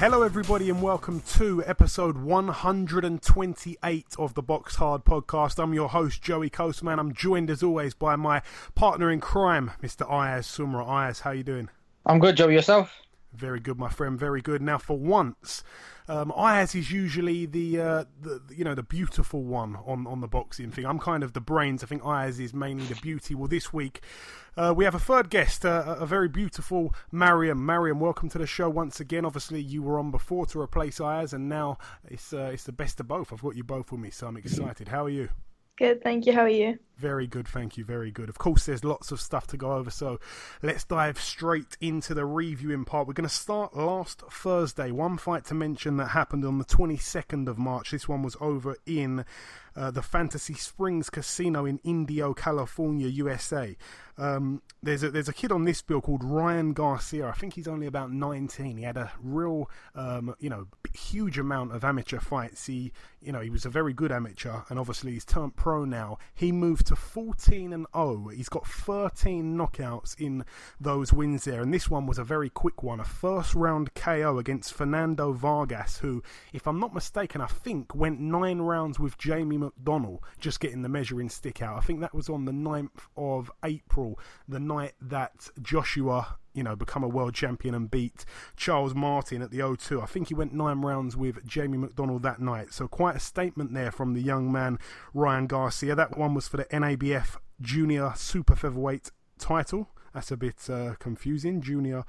Hello, everybody, and welcome to episode 128 of the Box Hard Podcast. I'm your host, Joey Coastman. I'm joined, as always, by my partner in crime, Mr. Ayaz Sumra. Ayaz, how you doing? I'm good, Joey. Yourself? Very good, my friend. Very good. Now, for once, um, Ayaz is usually the, uh, the you know the beautiful one on on the boxing thing. I'm kind of the brains. I think Ayaz is mainly the beauty. Well, this week uh, we have a third guest, uh, a very beautiful Mariam. Mariam, welcome to the show once again. Obviously, you were on before to replace Ayaz, and now it's uh, it's the best of both. I've got you both with me, so I'm excited. How are you? Good, thank you. How are you? Very good, thank you. Very good. Of course, there's lots of stuff to go over, so let's dive straight into the reviewing part. We're going to start last Thursday. One fight to mention that happened on the 22nd of March. This one was over in uh, the Fantasy Springs Casino in Indio, California, USA. Um, there's a there's a kid on this bill called Ryan Garcia. I think he's only about 19. He had a real, um, you know, huge amount of amateur fights. He, you know, he was a very good amateur, and obviously he's turned pro now. He moved to 14 and 0. He's got 13 knockouts in those wins there, and this one was a very quick one, a first round KO against Fernando Vargas, who, if I'm not mistaken, I think went nine rounds with Jamie McDonnell, just getting the measuring stick out. I think that was on the 9th of April, the night that Joshua you know, become a world champion and beat Charles Martin at the O2. I think he went nine rounds with Jamie McDonald that night. So quite a statement there from the young man Ryan Garcia. That one was for the NABF Junior Super Featherweight title. That's a bit uh, confusing. Junior.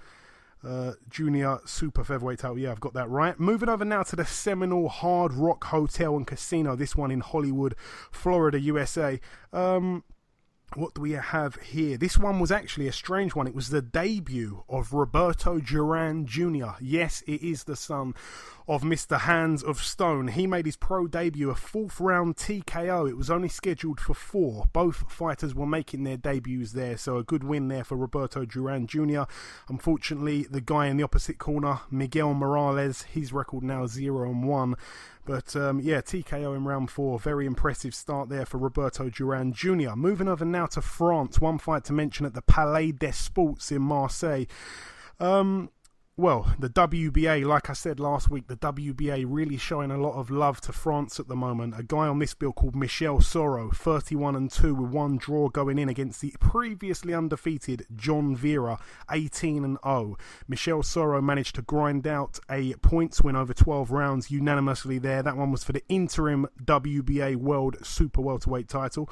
Uh, junior super featherweight title. Yeah, I've got that right. Moving over now to the Seminole Hard Rock Hotel and Casino. This one in Hollywood, Florida, USA. Um, what do we have here? This one was actually a strange one. It was the debut of Roberto Duran Jr. Yes, it is the son of Mr. Hands of Stone. He made his pro debut, a fourth round TKO. It was only scheduled for four. Both fighters were making their debuts there, so a good win there for Roberto Duran Jr. Unfortunately, the guy in the opposite corner, Miguel Morales, his record now 0 and 1. But um, yeah, TKO in round four. Very impressive start there for Roberto Duran Jr. Moving over now to France. One fight to mention at the Palais des Sports in Marseille. Um, well, the WBA, like I said last week, the WBA really showing a lot of love to France at the moment. A guy on this bill called Michel Soro, 31 and 2 with one draw going in against the previously undefeated John Vera, 18 and 0. Michel Soro managed to grind out a points win over 12 rounds unanimously there. That one was for the interim WBA World Super Welterweight title.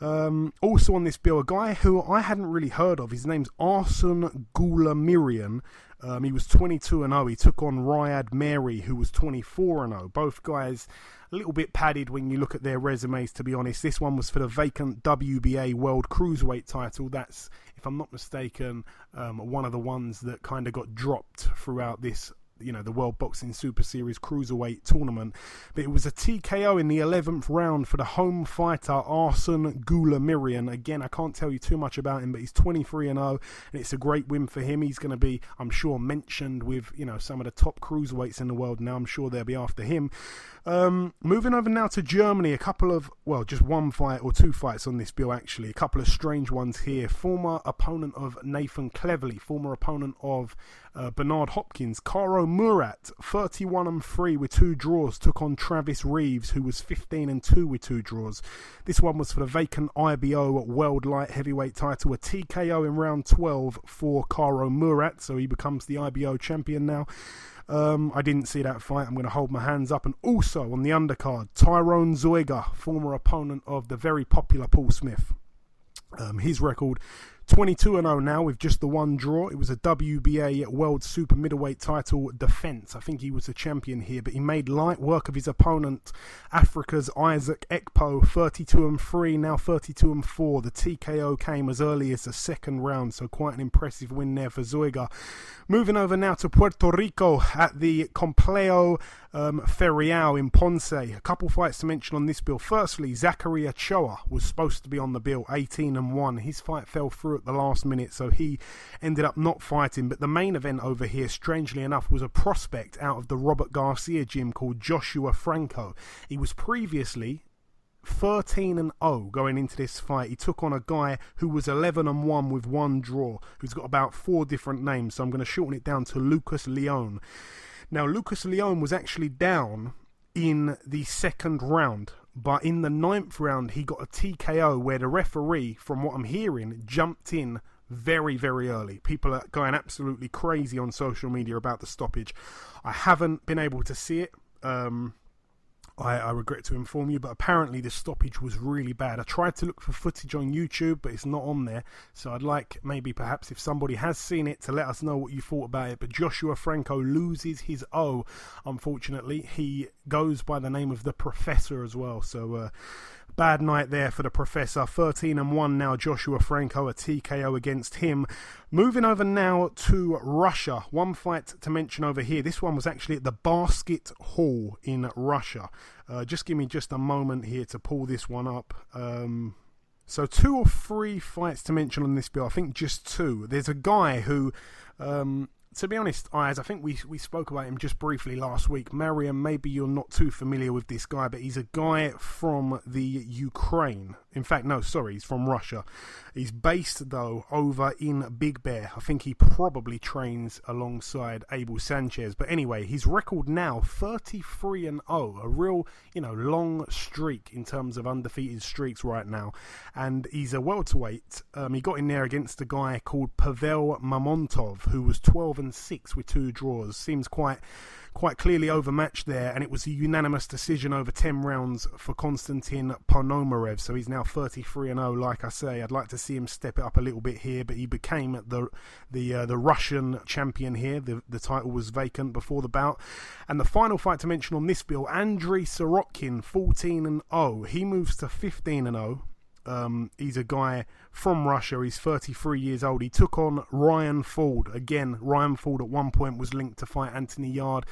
Um, also on this bill, a guy who I hadn't really heard of. His name's Arsen Goulamirian. Um, he was 22 and 0. He took on Ryad Merhy, who was 24 and 0. Both guys a little bit padded when you look at their resumes, to be honest. This one was for the vacant WBA World Cruiserweight title. That's, if I'm not mistaken, um, one of the ones that kind of got dropped throughout this you know the World Boxing Super Series cruiserweight tournament. But it was a TKO in the 11th round for the home fighter Arsen Goulamirian. Again, I can't tell you too much about him, but he's 23 and 0, and it's a great win for him. He's going to be, I'm sure, mentioned with you know some of the top cruiserweights in the world now. I'm sure they'll be after him. Um, moving over now to Germany, a couple of, well, just one fight or two fights on this bill actually. A couple of strange ones here. Former opponent of Nathan Cleverly, former opponent of uh, Bernard Hopkins, Karo Murat, 31 and 3 with two draws, took on Travis Reeves, who was 15 and 2 with two draws. This one was for the vacant IBO World Light Heavyweight title, a TKO in round 12 for Karo Murat, so he becomes the IBO champion now. Um, I didn't see that fight. I'm going to hold my hands up. And also on the undercard, Tyron Zeuge, former opponent of the very popular Paul Smith. Um, his record 22 and 0 now with just the one draw. It was a WBA World Super Middleweight title defense. I think he was a champion here, but he made light work of his opponent, Africa's Isaac Ekpo, 32 and 3, now 32 and 4. The TKO came as early as the second round, so quite an impressive win there for Zeuge. Moving over now to Puerto Rico at the Complejo um, in Ponce. A couple fights to mention on this bill. Firstly, Zachary Ochoa was supposed to be on the bill, 18 and 1. His fight fell through at the last minute, so he ended up not fighting. But the main event over here, strangely enough, was a prospect out of the Robert Garcia gym called Joshua Franco. He was previously 13 and 0 going into this fight. He took on a guy who was 11 and 1 with one draw, who's got about four different names. So I'm going to shorten it down to Lucas Leone. Now, Lucas Leone was actually down in the second round, but in the ninth round, he got a TKO where the referee, from what I'm hearing, jumped in very, very early. People are going absolutely crazy on social media about the stoppage. I haven't been able to see it. Um, I, I, regret to inform you, but apparently the stoppage was really bad. I tried to look for footage on YouTube, but it's not on there. So I'd like maybe perhaps if somebody has seen it to let us know what you thought about it. But Joshua Franco loses his O, unfortunately. He goes by the name of the Professor as well. So uh, Bad night there for the Professor. 13 and 1 now. Joshua Franco, a TKO against him. Moving over now to Russia. One fight to mention over here. This one was actually at the Basket Hall in Russia. Uh, just give me just a moment here to pull this one up. Um, so, two or three fights to mention on this bill. I think just two. There's a guy who. Um, to be honest, Ayaz, I think we we spoke about him just briefly last week. Mariam, maybe you're not too familiar with this guy, but he's a guy from the Ukraine. In fact, no, sorry, he's from Russia. He's based though over in Big Bear. I think he probably trains alongside Abel Sanchez. But anyway, his record now 33 and 0, a real you know long streak in terms of undefeated streaks right now. And he's a welterweight. Um, he got in there against a guy called Pavel Mamontov, who was 12 and 6 with two draws. Seems quite quite clearly overmatched there, and it was a unanimous decision over 10 rounds for Konstantin Ponomarev. So he's now 33 and 0. Like I say, I'd like to see him step it up a little bit here, but he became the the uh, the Russian champion here. The the title was vacant before the bout, and the final fight to mention on this bill, Andrei Sorokin, 14 and 0. He moves to 15 and 0. Um, he's a guy from Russia. He's 33 years old. He took on Ryan Ford. Again, Ryan Ford at one point was linked to fight Anthony Yarde.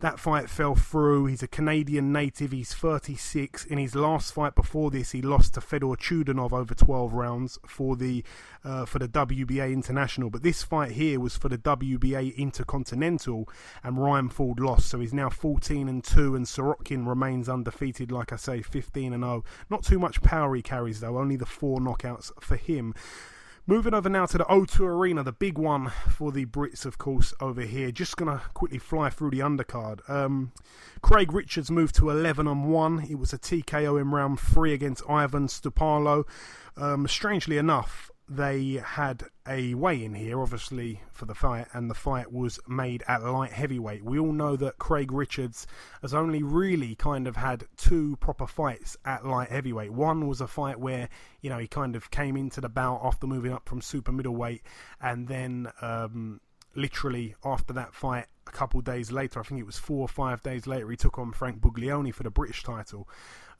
That fight fell through. He's a Canadian native. He's 36. In his last fight before this, he lost to Fedor Chudinov over 12 rounds for the uh, for the WBA International. But this fight here was for the WBA Intercontinental, and Ryan Ford lost. So he's now 14 and 2, and Sorokin remains undefeated. Like I say, 15 and 0. Not too much power he carries though. Only the four knockouts for him. Moving over now to the O2 Arena, the big one for the Brits, of course, over here. Just going to quickly fly through the undercard. Um, Craig Richards moved to 11 on 1. It was a TKO in round 3 against Ivan Stupalo. Um, strangely enough, they had a weigh in here, obviously, for the fight, and the fight was made at light heavyweight. We all know that Craig Richards has only really kind of had two proper fights at light heavyweight. One was a fight where, you know, he kind of came into the bout after moving up from super middleweight, and then um, literally after that fight, a couple days later, I think it was four or five days later, he took on Frank Buglioni for the British title.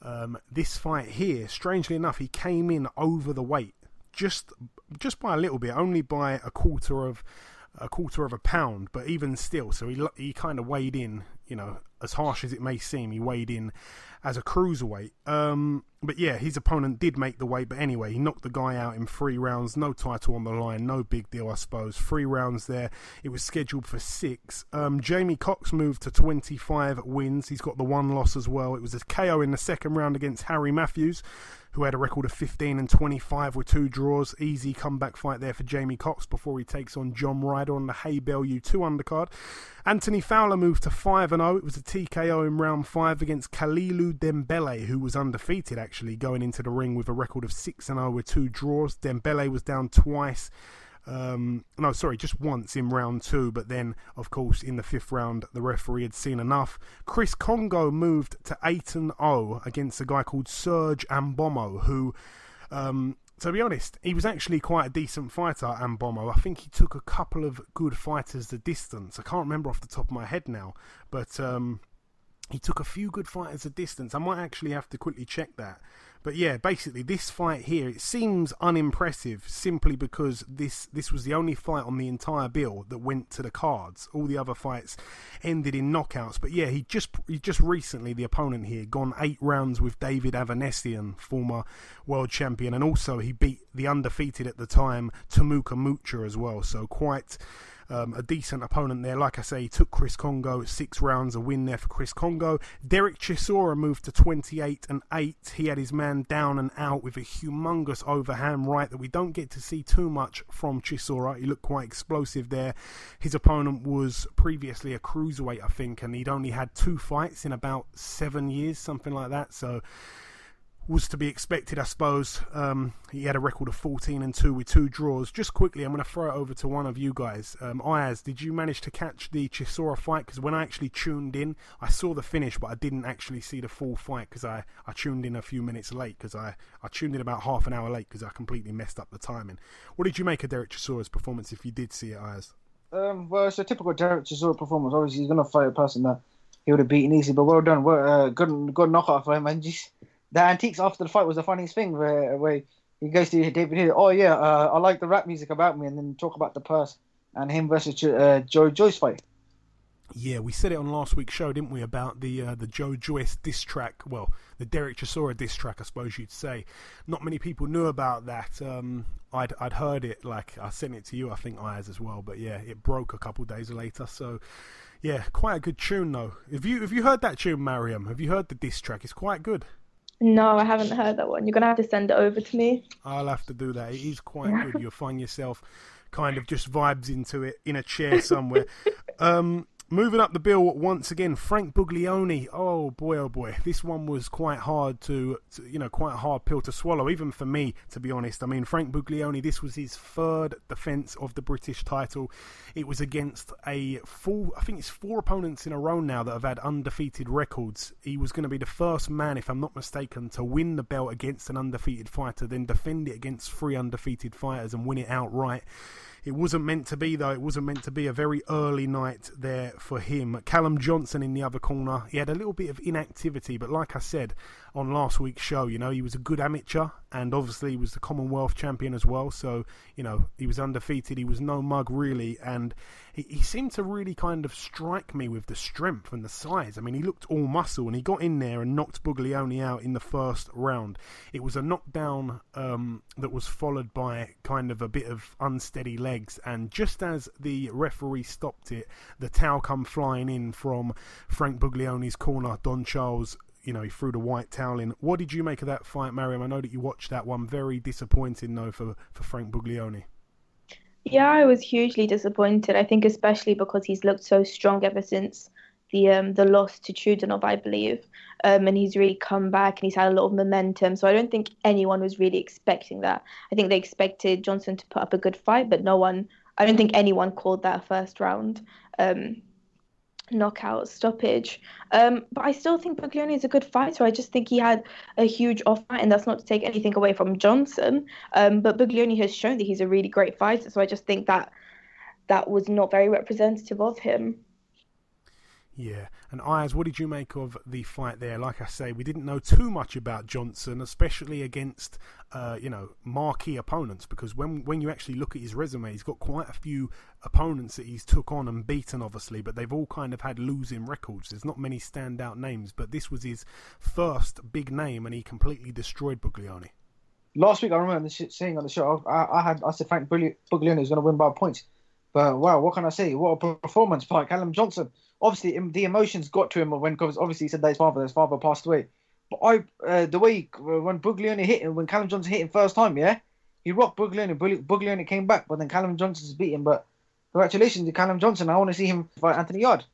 Um, this fight here, strangely enough, he came in over the weight just just by a little bit, only by a quarter of a quarter of a pound, but even still, so he he kind of weighed in, you know, as harsh as it may seem, he weighed in as a cruiserweight. Um, but yeah, his opponent did make the weight, but anyway, he knocked the guy out in three rounds. No title on the line, no big deal, I suppose. Three rounds there. It was scheduled for six. Um, Jamie Cox moved to 25 wins. He's got the one loss as well. It was a KO in the second round against Harry Matthews who had a record of 15 and 25 with two draws. Easy comeback fight there for Jamie Cox before he takes on John Ryder on the Haye Bellew 2 undercard. Anthony Fowler moved to 5 0. It was a TKO in round 5 against Kalilu Dembele, who was undefeated actually going into the ring with a record of 6 0 with two draws. Dembele was down twice um, no, sorry, just once in round two, but then, of course, in the fifth round, the referee had seen enough. Chris Kongo moved to 8 and 0 against a guy called Serge Ambomo, who. Um, to be honest, he was actually quite a decent fighter, Mbomo. I think he took a couple of good fighters the distance. I can't remember off the top of my head now, but um, he took a few good fighters a distance. I might actually have to quickly check that. But yeah, basically, this fight here it seems unimpressive simply because this this was the only fight on the entire bill that went to the cards. All the other fights ended in knockouts. But yeah, he just he just recently the opponent here gone eight rounds with David Avanesyan, former world champion, and also he beat the undefeated at the time Tamuka Mucha as well. So quite um, a decent opponent there. Like I say, he took Chris Kongo six rounds, a win there for Chris Kongo. Derek Chisora moved to 28 and 8. He had his man down and out with a humongous overhand right that we don't get to see too much from Chisora. He looked quite explosive there. His opponent was previously a cruiserweight, I think, and he'd only had two fights in about seven years, something like that. So was to be expected, I suppose. Um, he had a record of 14 and 2 with two draws. Just quickly, I'm going to throw it over to one of you guys. Um, Ayaz, did you manage to catch the Chisora fight? Because when I actually tuned in, I saw the finish, but I didn't actually see the full fight because I, I tuned in a few minutes late because I, I tuned in about half an hour late because I completely messed up the timing. What did you make of Derek Chisora's performance if you did see it, Ayaz? Um, well, it's a typical Derek Chisora performance. Obviously, he's going to fight a person that he would have beaten easy, but well done. Well, uh, good, good knockout for him. Just the antiques after the fight was the funniest thing where where he goes to David Hill. Oh yeah, uh, I like the rap music about me, and then talk about the purse and him versus uh, Joe Joyce fight. Yeah, we said it on last week's show, didn't we, about the uh, the Joe Joyce diss track? Well, the Derek Chisora diss track, I suppose you'd say. Not many people knew about that. Um, I'd I'd heard it, like I sent it to you, I think Ayaz as well. But yeah, it broke a couple days later. So yeah, quite a good tune though. Have you have you heard that tune, Mariam? Have you heard the diss track? It's quite good. No, I haven't heard that one. You're gonna have to send it over to me. I'll have to do that. It is quite good. You'll find yourself kind of just vibes into it in a chair somewhere. um, Moving up the bill once again, Frank Buglioni. Oh boy, oh boy, this one was quite hard to, to, you know, quite a hard pill to swallow, even for me, to be honest. I mean, Frank Buglioni, this was his third defence of the British title. It was against a full, I think it's four opponents in a row now that have had undefeated records. He was going to be the first man, if I'm not mistaken, to win the belt against an undefeated fighter, then defend it against three undefeated fighters and win it outright. It wasn't meant to be, though. It wasn't meant to be a very early night there for him. Callum Johnson in the other corner. He had a little bit of inactivity, but like I said on last week's show, you know, he was a good amateur and obviously he was the Commonwealth champion as well. So, you know, he was undefeated. He was no mug, really. And he, he seemed to really kind of strike me with the strength and the size. I mean, he looked all muscle and he got in there and knocked Buglioni out in the first round. It was a knockdown um, that was followed by kind of a bit of unsteady legs. And just as the referee stopped it, the towel come flying in from Frank Buglioni's corner. Don Charles you know, he threw the white towel in. What did you make of that fight, Mariam? I know that you watched that one. Very disappointing, though, for, for Frank Buglioni. Yeah, I was hugely disappointed. I think especially because he's looked so strong ever since the um the loss to Chudinov, I believe. Um, and he's really come back and he's had a lot of momentum. So I don't think anyone was really expecting that. I think they expected Johnson to put up a good fight, but no one. I don't think anyone called that first round. Um, knockout stoppage. Um, but I still think Buglioni is a good fighter. I just think he had a huge off night, and that's not to take anything away from Johnson. Um, but Buglioni has shown that he's a really great fighter. So I just think that that was not very representative of him. Yeah, and Ayaz, what did you make of the fight there? Like I say, we didn't know too much about Johnson, especially against uh, you know marquee opponents, because when when you actually look at his resume, he's got quite a few opponents that he's took on and beaten, obviously, but they've all kind of had losing records. There's not many standout names, but this was his first big name, and he completely destroyed Buglioni. Last week, I remember saying on the show, I, I had I said Frank Buglioni was going to win by points, but wow, what can I say? What a performance by Callum Johnson obviously the emotions got to him when because obviously he said that his father his father passed away. But I uh, the way when Buglioni hit him when Callum Johnson hit him first time, yeah, he rocked Buglioni. Buglioni came back, but then Callum Johnson's beat him. But congratulations to Callum Johnson. I want to see him fight Anthony Yarde.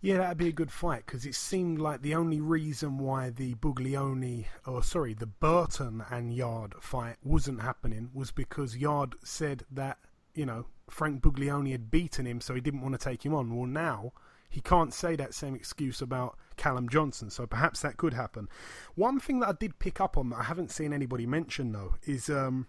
Yeah, that'd be a good fight because it seemed like the only reason why the Buglioni, or sorry, the Burton and Yarde fight wasn't happening was because Yarde said that you know Frank Buglioni had beaten him, so he didn't want to take him on. Well, now he can't say that same excuse about Callum Johnson. So perhaps that could happen. One thing that I did pick up on that I haven't seen anybody mention though is um,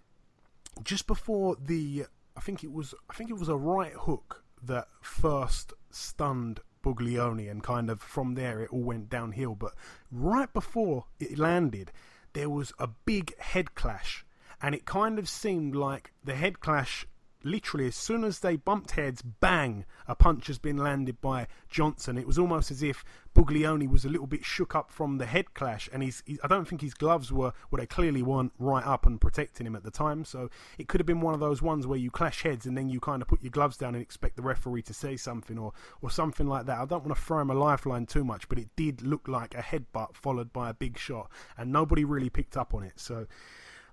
just before the I think it was I think it was a right hook that first stunned Buglioni, and kind of from there it all went downhill. But right before it landed, there was a big head clash, and it kind of seemed like the head clash literally as soon as they bumped heads, bang, a punch has been landed by Johnson. It was almost as if Buglioni was a little bit shook up from the head clash, and he's, he, I don't think his gloves were, well, they clearly weren't right up and protecting him at the time. So it could have been one of those ones where you clash heads and then you kind of put your gloves down and expect the referee to say something or, or something like that. I don't want to throw him a lifeline too much, but it did look like a headbutt followed by a big shot, and nobody really picked up on it. So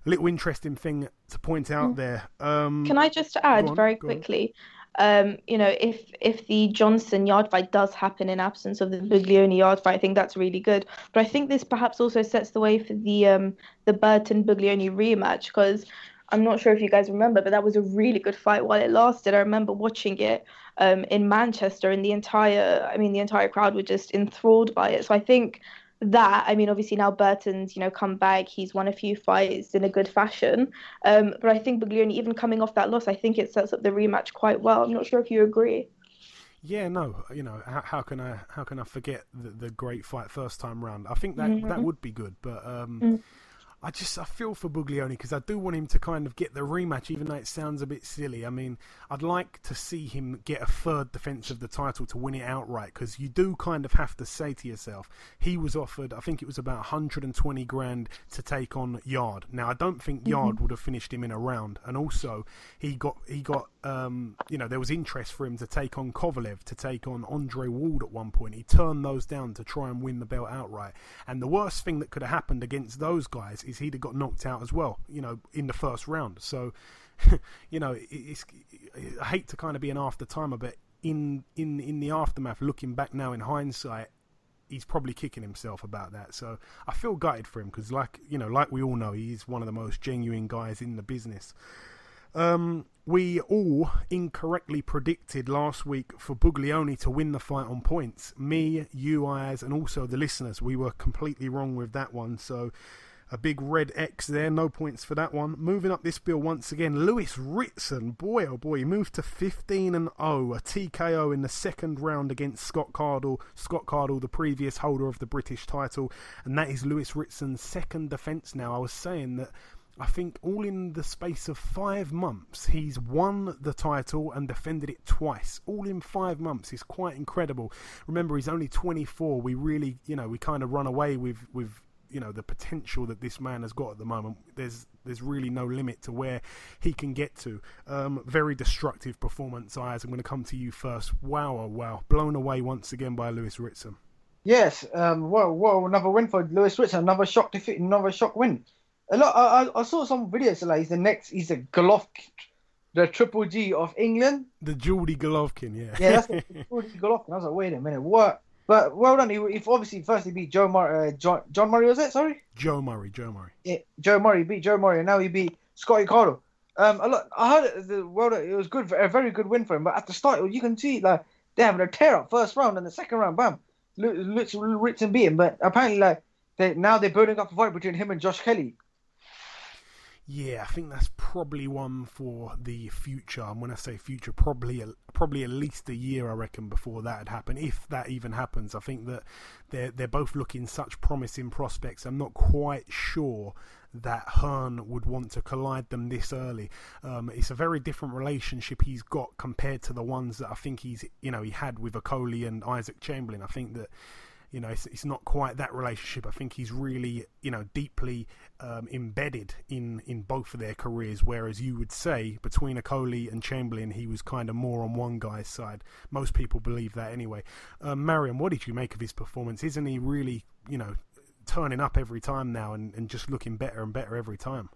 little interesting thing to point out mm. there. Um, Can I just add on, very quickly? Um, you know, if if the Johnson Yarde fight does happen in absence of the Buglioni Yarde fight, I think that's really good. But I think this perhaps also sets the way for the um, the Burton Buglioni rematch because I'm not sure if you guys remember, but that was a really good fight while it lasted. I remember watching it um, in Manchester, and the entire I mean the entire crowd were just enthralled by it. So I think that I mean, obviously now Burton's you know come back. He's won a few fights in a good fashion. Um, but I think Buglioni, even coming off that loss, I think it sets up the rematch quite well. I'm not sure if you agree. Yeah, no, you know how, how can I how can I forget the, the great fight first time round? I think that mm-hmm. that would be good, but um, mm. I just I feel for Buglioni because I do want him to kind of get the rematch, even though it sounds a bit silly. I mean, I'd like to see him get a third defense of the title to win it outright because you do kind of have to say to yourself, he was offered, I think it was about 120 grand to take on Yarde. Now I don't think mm-hmm. Mm-hmm. would have finished him in a round, and also he got he got um, you know there was interest for him to take on Kovalev, to take on Andre Ward at one point. He turned those down to try and win the belt outright, and the worst thing that could have happened against those guys is he'd have got knocked out as well, you know, in the first round. So, you know, it's, I hate to kind of be an after timer, but in in in the aftermath, looking back now in hindsight, he's probably kicking himself about that. So I feel gutted for him because, like you know, like we all know, he's one of the most genuine guys in the business. Um, we all incorrectly predicted last week for Buglioni to win the fight on points. Me, you, Ayaz, and also the listeners. We were completely wrong with that one. So a big red X there, no points for that one. Moving up this bill once again, Lewis Ritson, boy oh boy, he moved to 15 and 0, a TKO in the second round against Scott Cardle. Scott Cardle, the previous holder of the British title, and that is Lewis Ritson's second defence now. I was saying that I think all in the space of five months, he's won the title and defended it twice. All in five months is quite incredible. Remember, he's only 24. We really, you know, we kind of run away with with you know the potential that this man has got at the moment. There's there's really no limit to where he can get to. Um, very destructive performance, Ayaz. I'm going to come to you first. Wow, oh wow, blown away once again by Lewis Ritson. Yes, um, well, well, another win for Lewis Ritson, another shock defeat, another shock win. A lot. I, I saw some videos like he's the next. He's a Golovkin, the Triple G of England. The Geordie Golovkin, yeah. Yeah, that's the Geordie Golovkin. I was like, wait a minute, what? But well done. He, obviously first he beat Joe Murray. Uh, John, John Murray was it? Sorry. Joe Murray. Joe Murray. Yeah, Joe Murray beat Joe Murray, and now he beat Scotty Cardle. Um, a lot, I heard the well, it was good, a very good win for him. But at the start, you can see like they having a tear up first round, and the second round, bam, looks Ritson and beat him. But apparently, like they now they're building up a fight between him and Josh Kelly. Yeah, I think that's probably one for the future. And when I say future, probably probably at least a year, I reckon, before that had happened, if that even happens. I think that they're they're both looking such promising prospects. I'm not quite sure that Hearn would want to collide them this early. Um, it's a very different relationship he's got compared to the ones that I think he's you know he had with Okolie and Isaac Chamberlain. I think that you know, it's, it's not quite that relationship. I think he's really, you know, deeply um, embedded in, in both of their careers. Whereas you would say between Okolie and Chamberlain, he was kind of more on one guy's side. Most people believe that anyway. Um, Mariam, what did you make of his performance? Isn't he really, you know, turning up every time now and, and just looking better and better every time?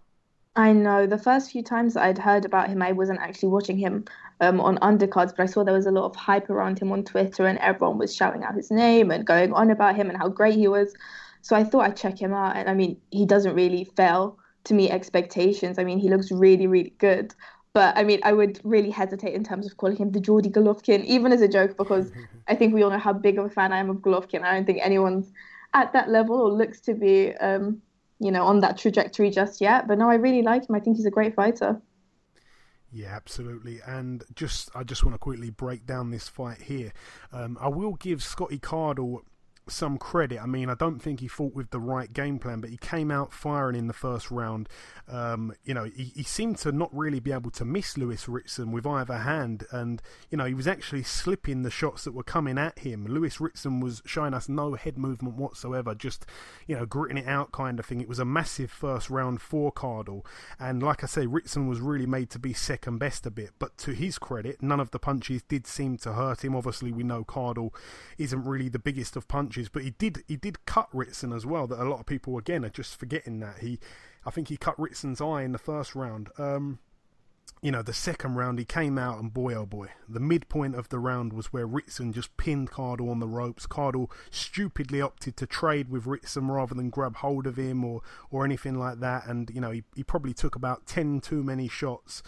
I know. The first few times I'd heard about him, I wasn't actually watching him um, on undercards, but I saw there was a lot of hype around him on Twitter, and everyone was shouting out his name and going on about him and how great he was. So I thought I'd check him out. And I mean, he doesn't really fail to meet expectations. I mean, he looks really, really good. But I mean, I would really hesitate in terms of calling him the Geordie Golovkin, even as a joke, because I think we all know how big of a fan I am of Golovkin. I don't think anyone's at that level or looks to be, um, you know, on that trajectory just yet. But no, I really like him. I think he's a great fighter. Yeah, absolutely. And just, I just want to quickly break down this fight here. Um, I will give Scotty Cardle some credit. I mean, I don't think he fought with the right game plan, but he came out firing in the first round. Um, you know, he, he, seemed to not really be able to miss Lewis Ritson with either hand, and you know, he was actually slipping the shots that were coming at him. Lewis Ritson was showing us no head movement whatsoever, just you know, gritting it out kind of thing. It was a massive first round for Cardle, and like I say, Ritson was really made to be second best a bit. But to his credit, none of the punches did seem to hurt him. Obviously, we know Cardle isn't really the biggest of punches punches, but he did he did cut Ritson as well. That a lot of people again are just forgetting that he, I think he cut Ritson's eye in the first round. Um, you know, the second round he came out and boy oh boy, the midpoint of the round was where Ritson just pinned Cardle on the ropes. Cardle stupidly opted to trade with Ritson rather than grab hold of him or or anything like that, and you know he he probably took about ten too many shots.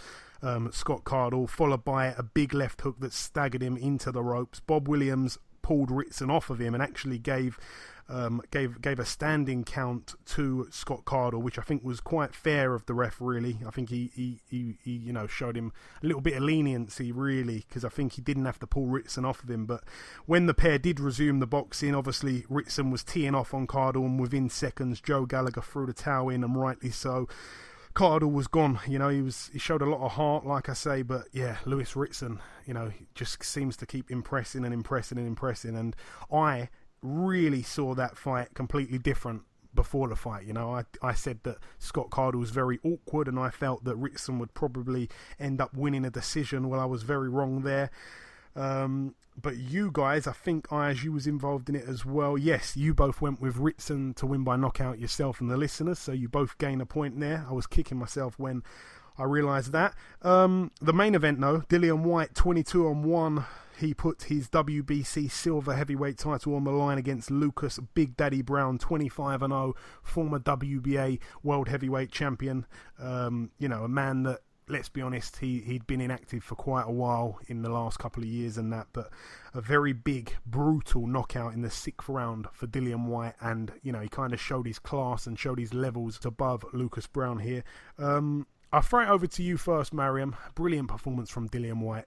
Um, Scott Cardle, followed by a big left hook that staggered him into the ropes. Bob Williams pulled Ritson off of him and actually gave um, gave gave a standing count to Scott Cardle, which I think was quite fair of the ref. Really, I think he he, he, he you know showed him a little bit of leniency, really, because I think he didn't have to pull Ritson off of him. But when the pair did resume the boxing, obviously Ritson was teeing off on Cardle, and within seconds Joe Gallagher threw the towel in, and rightly so. Cardle was gone. You know, he was he showed a lot of heart, like I say, but yeah, Lewis Ritson, you know, just seems to keep impressing and impressing and impressing. And I really saw that fight completely different before the fight. You know, I I said that Scott Cardle was very awkward, and I felt that Ritson would probably end up winning a decision. Well, I was very wrong there. Um, but you guys, I think Ayaz, you was involved in it as well. Yes, you both went with Ritson to win by knockout yourself and the listeners, so you both gain a point there. I was kicking myself when I realised that. Um, the main event, though, Dillian Whyte, 22 on 1. He put his WBC silver heavyweight title on the line against Lucas Big Daddy Browne, 25 and 0, former WBA world heavyweight champion. Um, you know, a man that let's be honest, he he'd been inactive for quite a while in the last couple of years and that, but a very big, brutal knockout in the sixth round for Dillian Whyte. and you know he kind of showed his class and showed his levels above Lucas Browne here. Um, I'll throw it over to you first, Mariam. Brilliant performance from Dillian Whyte.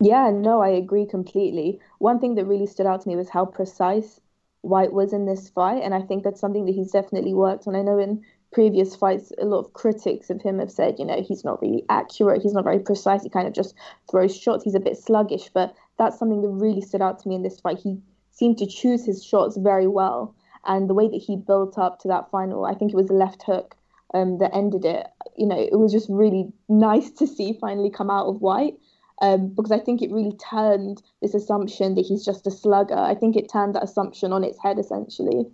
Yeah, no, I agree completely. One thing that really stood out to me was how precise Whyte was in this fight, and I think that's something that he's definitely worked on. I know in previous fights, a lot of critics of him have said, you know, he's not really accurate, he's not very precise, he kind of just throws shots, he's a bit sluggish. But that's something that really stood out to me in this fight. He seemed to choose his shots very well. And the way that he built up to that final, I think it was the left hook um, that ended it. You know, it was just really nice to see finally come out of Whyte. Um, because I think it really turned this assumption that he's just a slugger. I think it turned that assumption on its head essentially.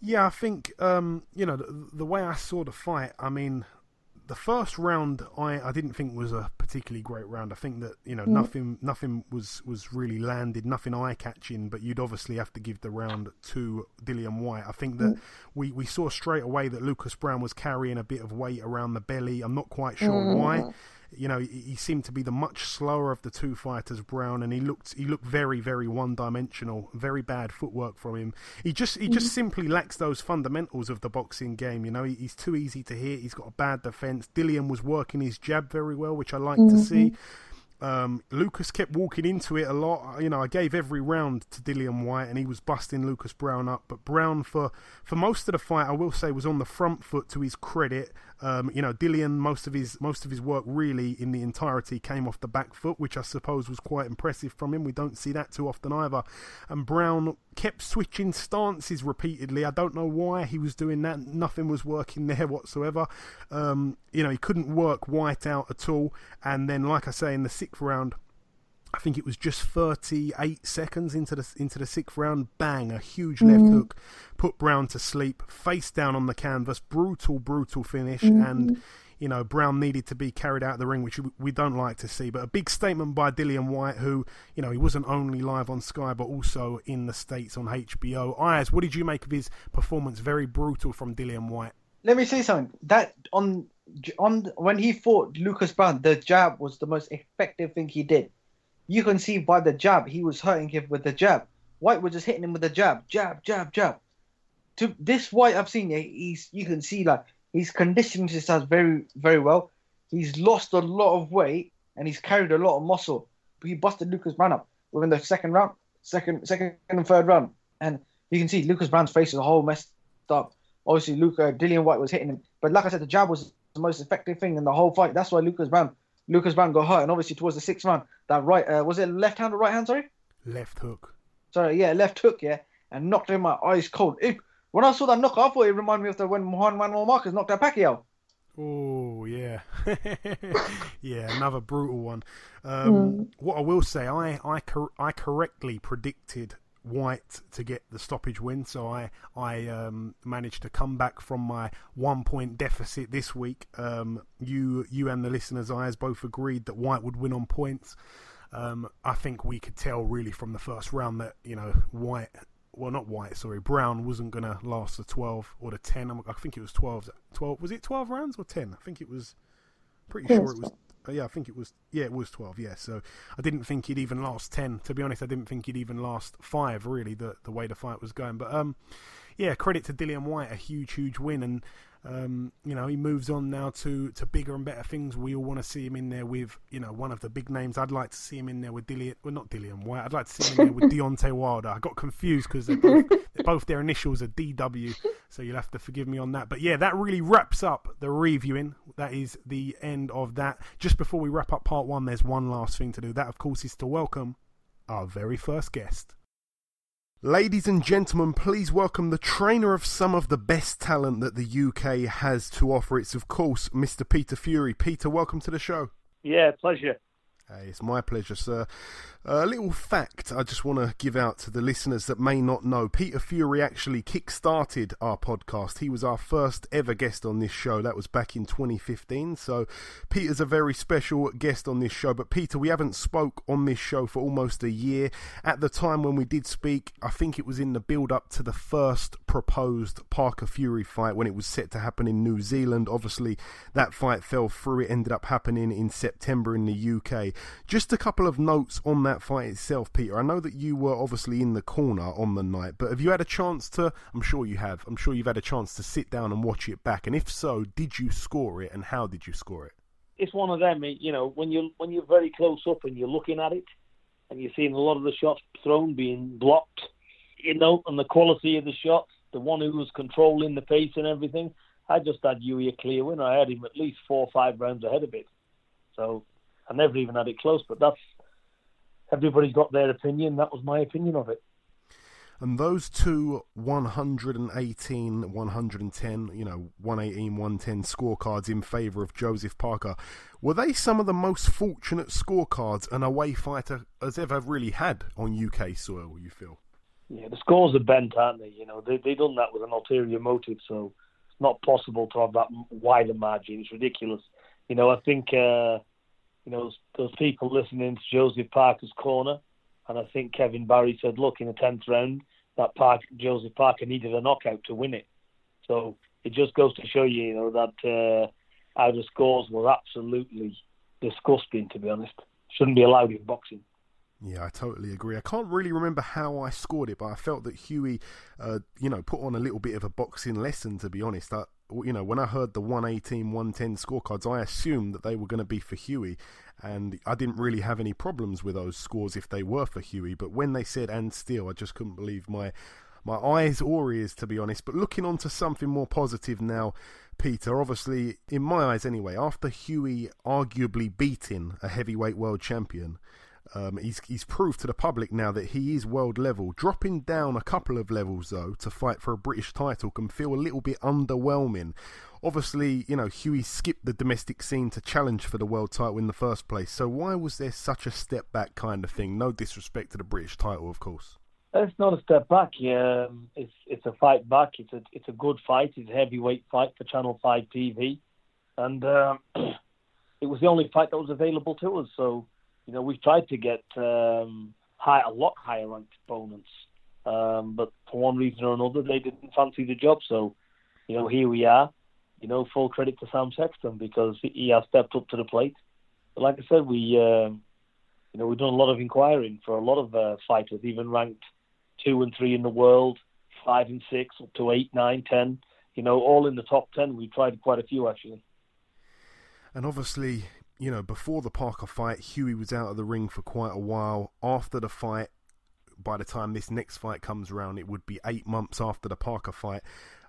Yeah, I think um, you know the, the, way I saw the fight. I mean, the first round I, I didn't think was a particularly great round. I think that you know mm. nothing nothing was was really landed, nothing eye catching. But you'd obviously have to give the round to Dillian Whyte. I think that mm. we we saw straight away that Lucas Browne was carrying a bit of weight around the belly. I'm not quite sure mm. why you know, he, he, seemed to be the much slower of the two fighters, Browne, and he looked he looked very very one dimensional. Very bad footwork from him. He just he just mm-hmm. simply lacks those fundamentals of the boxing game. You know, he, he's too easy to hit. He's got a bad defense. Dillian was working his jab very well, which I like mm-hmm. to see. Um, Lucas kept walking into it a lot. You know, I gave every round to Dillian Whyte, and he was busting Lucas Browne up. But Browne, for for most of the fight, I will say, was on the front foot to his credit. Um, you know, Dillian, most of his most of his work really in the entirety came off the back foot, which I suppose was quite impressive from him. We don't see that too often either. And Browne kept switching stances repeatedly. I don't know why he was doing that. Nothing was working there whatsoever. Um, you know, he couldn't work Whyte out at all. And then, like I say, in the sixth round, I think it was just 38 seconds into the into the sixth round. Bang! A huge left mm. hook put Browne to sleep, face down on the canvas. Brutal, brutal finish, mm-hmm. and you know Browne needed to be carried out of the ring, which we don't like to see. But a big statement by Dillian Whyte, who you know he wasn't only live on Sky but also in the states on HBO. Ayaz, what did you make of his performance? Very brutal from Dillian Whyte. Let me say something. That on on when he fought Lucas Browne, the jab was the most effective thing he did. You can see by the jab he was hurting him with the jab. Whyte was just hitting him with the jab, jab, jab, jab. To this Whyte I've seen, he's you can see like he's conditioned himself very, very well. He's lost a lot of weight and he's carried a lot of muscle. But he busted Lucas Browne up within the second round, second, second and third round, and you can see Lucas Browne's face is a whole messed up. Obviously, Luca Dillian Whyte was hitting him, but like I said, the jab was the most effective thing in the whole fight. That's why Lucas Browne, Lucas Browne got hurt, and obviously towards the sixth round, that right uh, was it left hand or right hand? Sorry, Left hook. sorry, yeah, left hook, yeah, and knocked him out ice cold. It, when I saw that knock, I thought it reminded me of the when Juan Manuel Marquez knocked out Pacquiao. Oh yeah, yeah, another brutal one. Um, What I will say, I I, cor- I correctly predicted Whyte to get the stoppage win, so I I um, managed to come back from my one point deficit this week. Um, you you and the listeners' I eyes both agreed that Whyte would win on points. Um, I think we could tell really from the first round that you know Whyte well, not Whyte, sorry, Browne wasn't going to last the 12 or the 10. I'm- think it was 12. 12 was it 12 rounds or 10? I think it was pretty sure it was. Yeah, I think it was. Yeah, it was 12. Yeah, so I didn't think he'd even last 10. To be honest, I didn't think he'd even last five. Really, the the way the fight was going. But um, yeah, credit to Dillian Whyte, a huge, huge win, and um, you know he moves on now to to bigger and better things. We all want to see him in there with you know one of the big names. I'd like to see him in there with Dillian, well not Dillian Whyte. I'd like to see him in there with Deontay Wilder. I got confused because they're both, both their initials are DW, so you'll have to forgive me on that. But yeah, that really wraps up the reviewing. That is the end of that. Just before we wrap up part one, there's one last thing to do. That of course is to welcome our very first guest. Ladies and gentlemen, please welcome the trainer of some of the best talent that the UK has to offer. It's, of course, Mr. Peter Fury. Peter, welcome to the show. Yeah, pleasure. Hey, it's my pleasure, sir. A little fact I just want to give out to the listeners that may not know. Peter Fury actually kick-started our podcast. He was our first ever guest on this show. That was back in 2015. So Peter's a very special guest on this show. But Peter, we haven't spoke on this show for almost a year. At the time when we did speak, I think it was in the build-up to the first proposed Parker Fury fight when it was set to happen in New Zealand. Obviously, that fight fell through. It ended up happening in September in the UK. Just a couple of notes on that fight itself, Peter. I know that you were obviously in the corner on the night, but have you had a chance to? I'm sure you have. I'm sure you've had a chance to sit down and watch it back. And if so, did you score it, and how did you score it? It's one of them, you know, when you when you're very close up and you're looking at it, and you're seeing a lot of the shots thrown being blocked, you know, and the quality of the shots, the one who was controlling the pace and everything. I just had Hughie a clear winner. I had him at least four or five rounds ahead of it. So I never even had it close, but that's everybody's got their opinion. That was my opinion of it. And those two 118, 110, you know, 118, 110 scorecards in favour of Joseph Parker, were they some of the most fortunate scorecards an away fighter has ever really had on UK soil, you feel? Yeah, the scores are bent, aren't they? You know, they they done that with an ulterior motive, so it's not possible to have that wider margin. It's ridiculous. You know, I think uh, you know those, those people listening to Joseph Parker's corner, and I think Kevin Barry said, look, in the tenth round, that Park Joseph Parker needed a knockout to win it. So it just goes to show you, you know, that uh, how the scores were absolutely disgusting. To be honest, shouldn't be allowed in boxing. Yeah, I totally agree. I can't really remember how I scored it, but I felt that Hughie, uh, you know, put on a little bit of a boxing lesson. To be honest, I, you know, when I heard the 118, 110 scorecards, I assumed that they were going to be for Hughie, and I didn't really have any problems with those scores if they were for Hughie. But when they said and still, I just couldn't believe my my eyes or ears, to be honest. But looking on to something more positive now, Peter, obviously, in my eyes anyway, after Hughie arguably beating a heavyweight world champion. Um, he's he's proved to the public now that he is world level. Dropping down a couple of levels though to fight for a British title can feel a little bit underwhelming. Obviously, you know Hughie skipped the domestic scene to challenge for the world title in the first place. So why was there such a step back kind of thing? No disrespect to the British title, of course. It's not a step back. Um, it's it's a fight back. It's a it's a good fight. It's a heavyweight fight for Channel Five TV, and um, it was the only fight that was available to us. So you know, we've tried to get um, high, a lot higher ranked opponents, um, but for one reason or another, they didn't fancy the job. So, you know, here we are. you know, full credit to Sam Sexton because he has stepped up to the plate. But like I said, we, um, you know, we've done a lot of inquiring for a lot of uh, fighters, even ranked two and three in the world, five and six, up to eight, nine, ten. You know, all in the top ten. We tried quite a few actually. And obviously, you know, before the Parker fight, Hughie was out of the ring for quite a while. After the fight, by the time this next fight comes around, it would be eight months after the Parker fight.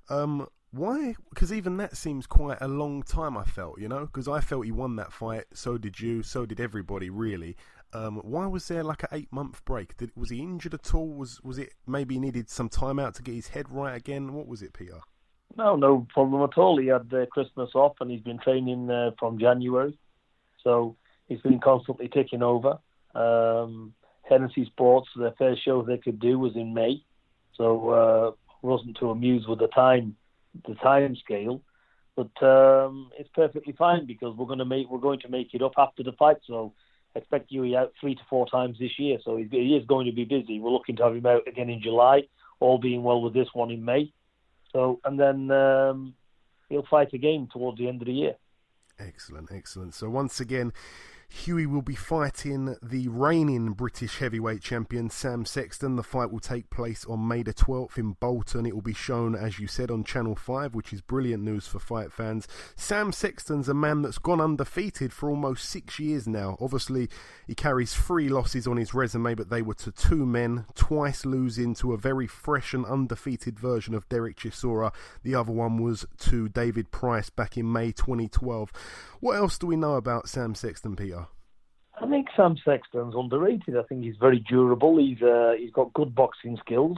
Um, why? Because even that seems quite a long time. I felt, you know, because I felt he won that fight. So did you. So did everybody, really. Um, why was there like an eight month break? Did, was he injured at all? Was was it maybe he needed some time out to get his head right again? What was it, Peter? No, no problem at all. He had uh, Christmas off and he's been training uh, from January, so he's been constantly taking over. Um, Hennessy Sports, their first show they could do was in May, so uh, wasn't too amused with the time, the time scale. But um, it's perfectly fine because we're going to make we're going to make it up after the fight. So expect Hughie out three to four times this year. So he is going to be busy. We're looking to have him out again in July, all being well with this one in May. So and then um, he'll fight again towards the end of the year. Excellent, excellent. So once again, Hughie will be fighting the reigning British heavyweight champion Sam Sexton. The fight will take place on May the 12th in Bolton. It will be shown, as you said, on Channel 5, which is brilliant news for fight fans. Sam Sexton's a man that's gone undefeated for almost six years now. Obviously, he carries three losses on his resume, but they were to two men, twice losing to a very fresh and undefeated version of Derek Chisora. The other one was to David Price back in May 2012. What else do we know about Sam Sexton, Peter? I think Sam Sexton's underrated. I think he's very durable. He's uh, he's got good boxing skills.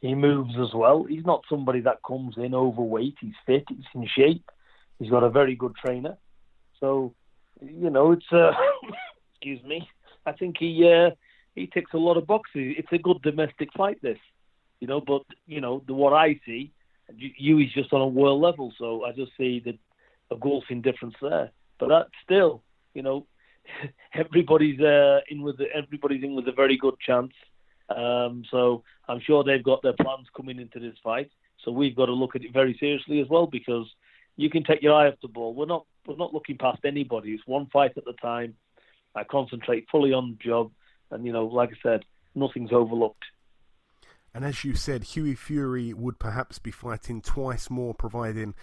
He moves as well. He's not somebody that comes in overweight. He's fit. He's in shape. He's got a very good trainer. So, you know, it's uh, excuse me. I think he uh, he ticks a lot of boxes. It's a good domestic fight. This, you know, but you know, the what I see, you is just on a world level. So I just see the a golfing difference there. But that still, you know, everybody's uh, in with the, everybody's in with a very good chance. Um, so I'm sure they've got their plans coming into this fight. So we've got to look at it very seriously as well because you can take your eye off the ball. We're not we're not looking past anybody. It's one fight at a time. I concentrate fully on the job, and you know, like I said, nothing's overlooked. And as you said, Hughie Fury would perhaps be fighting twice more, providing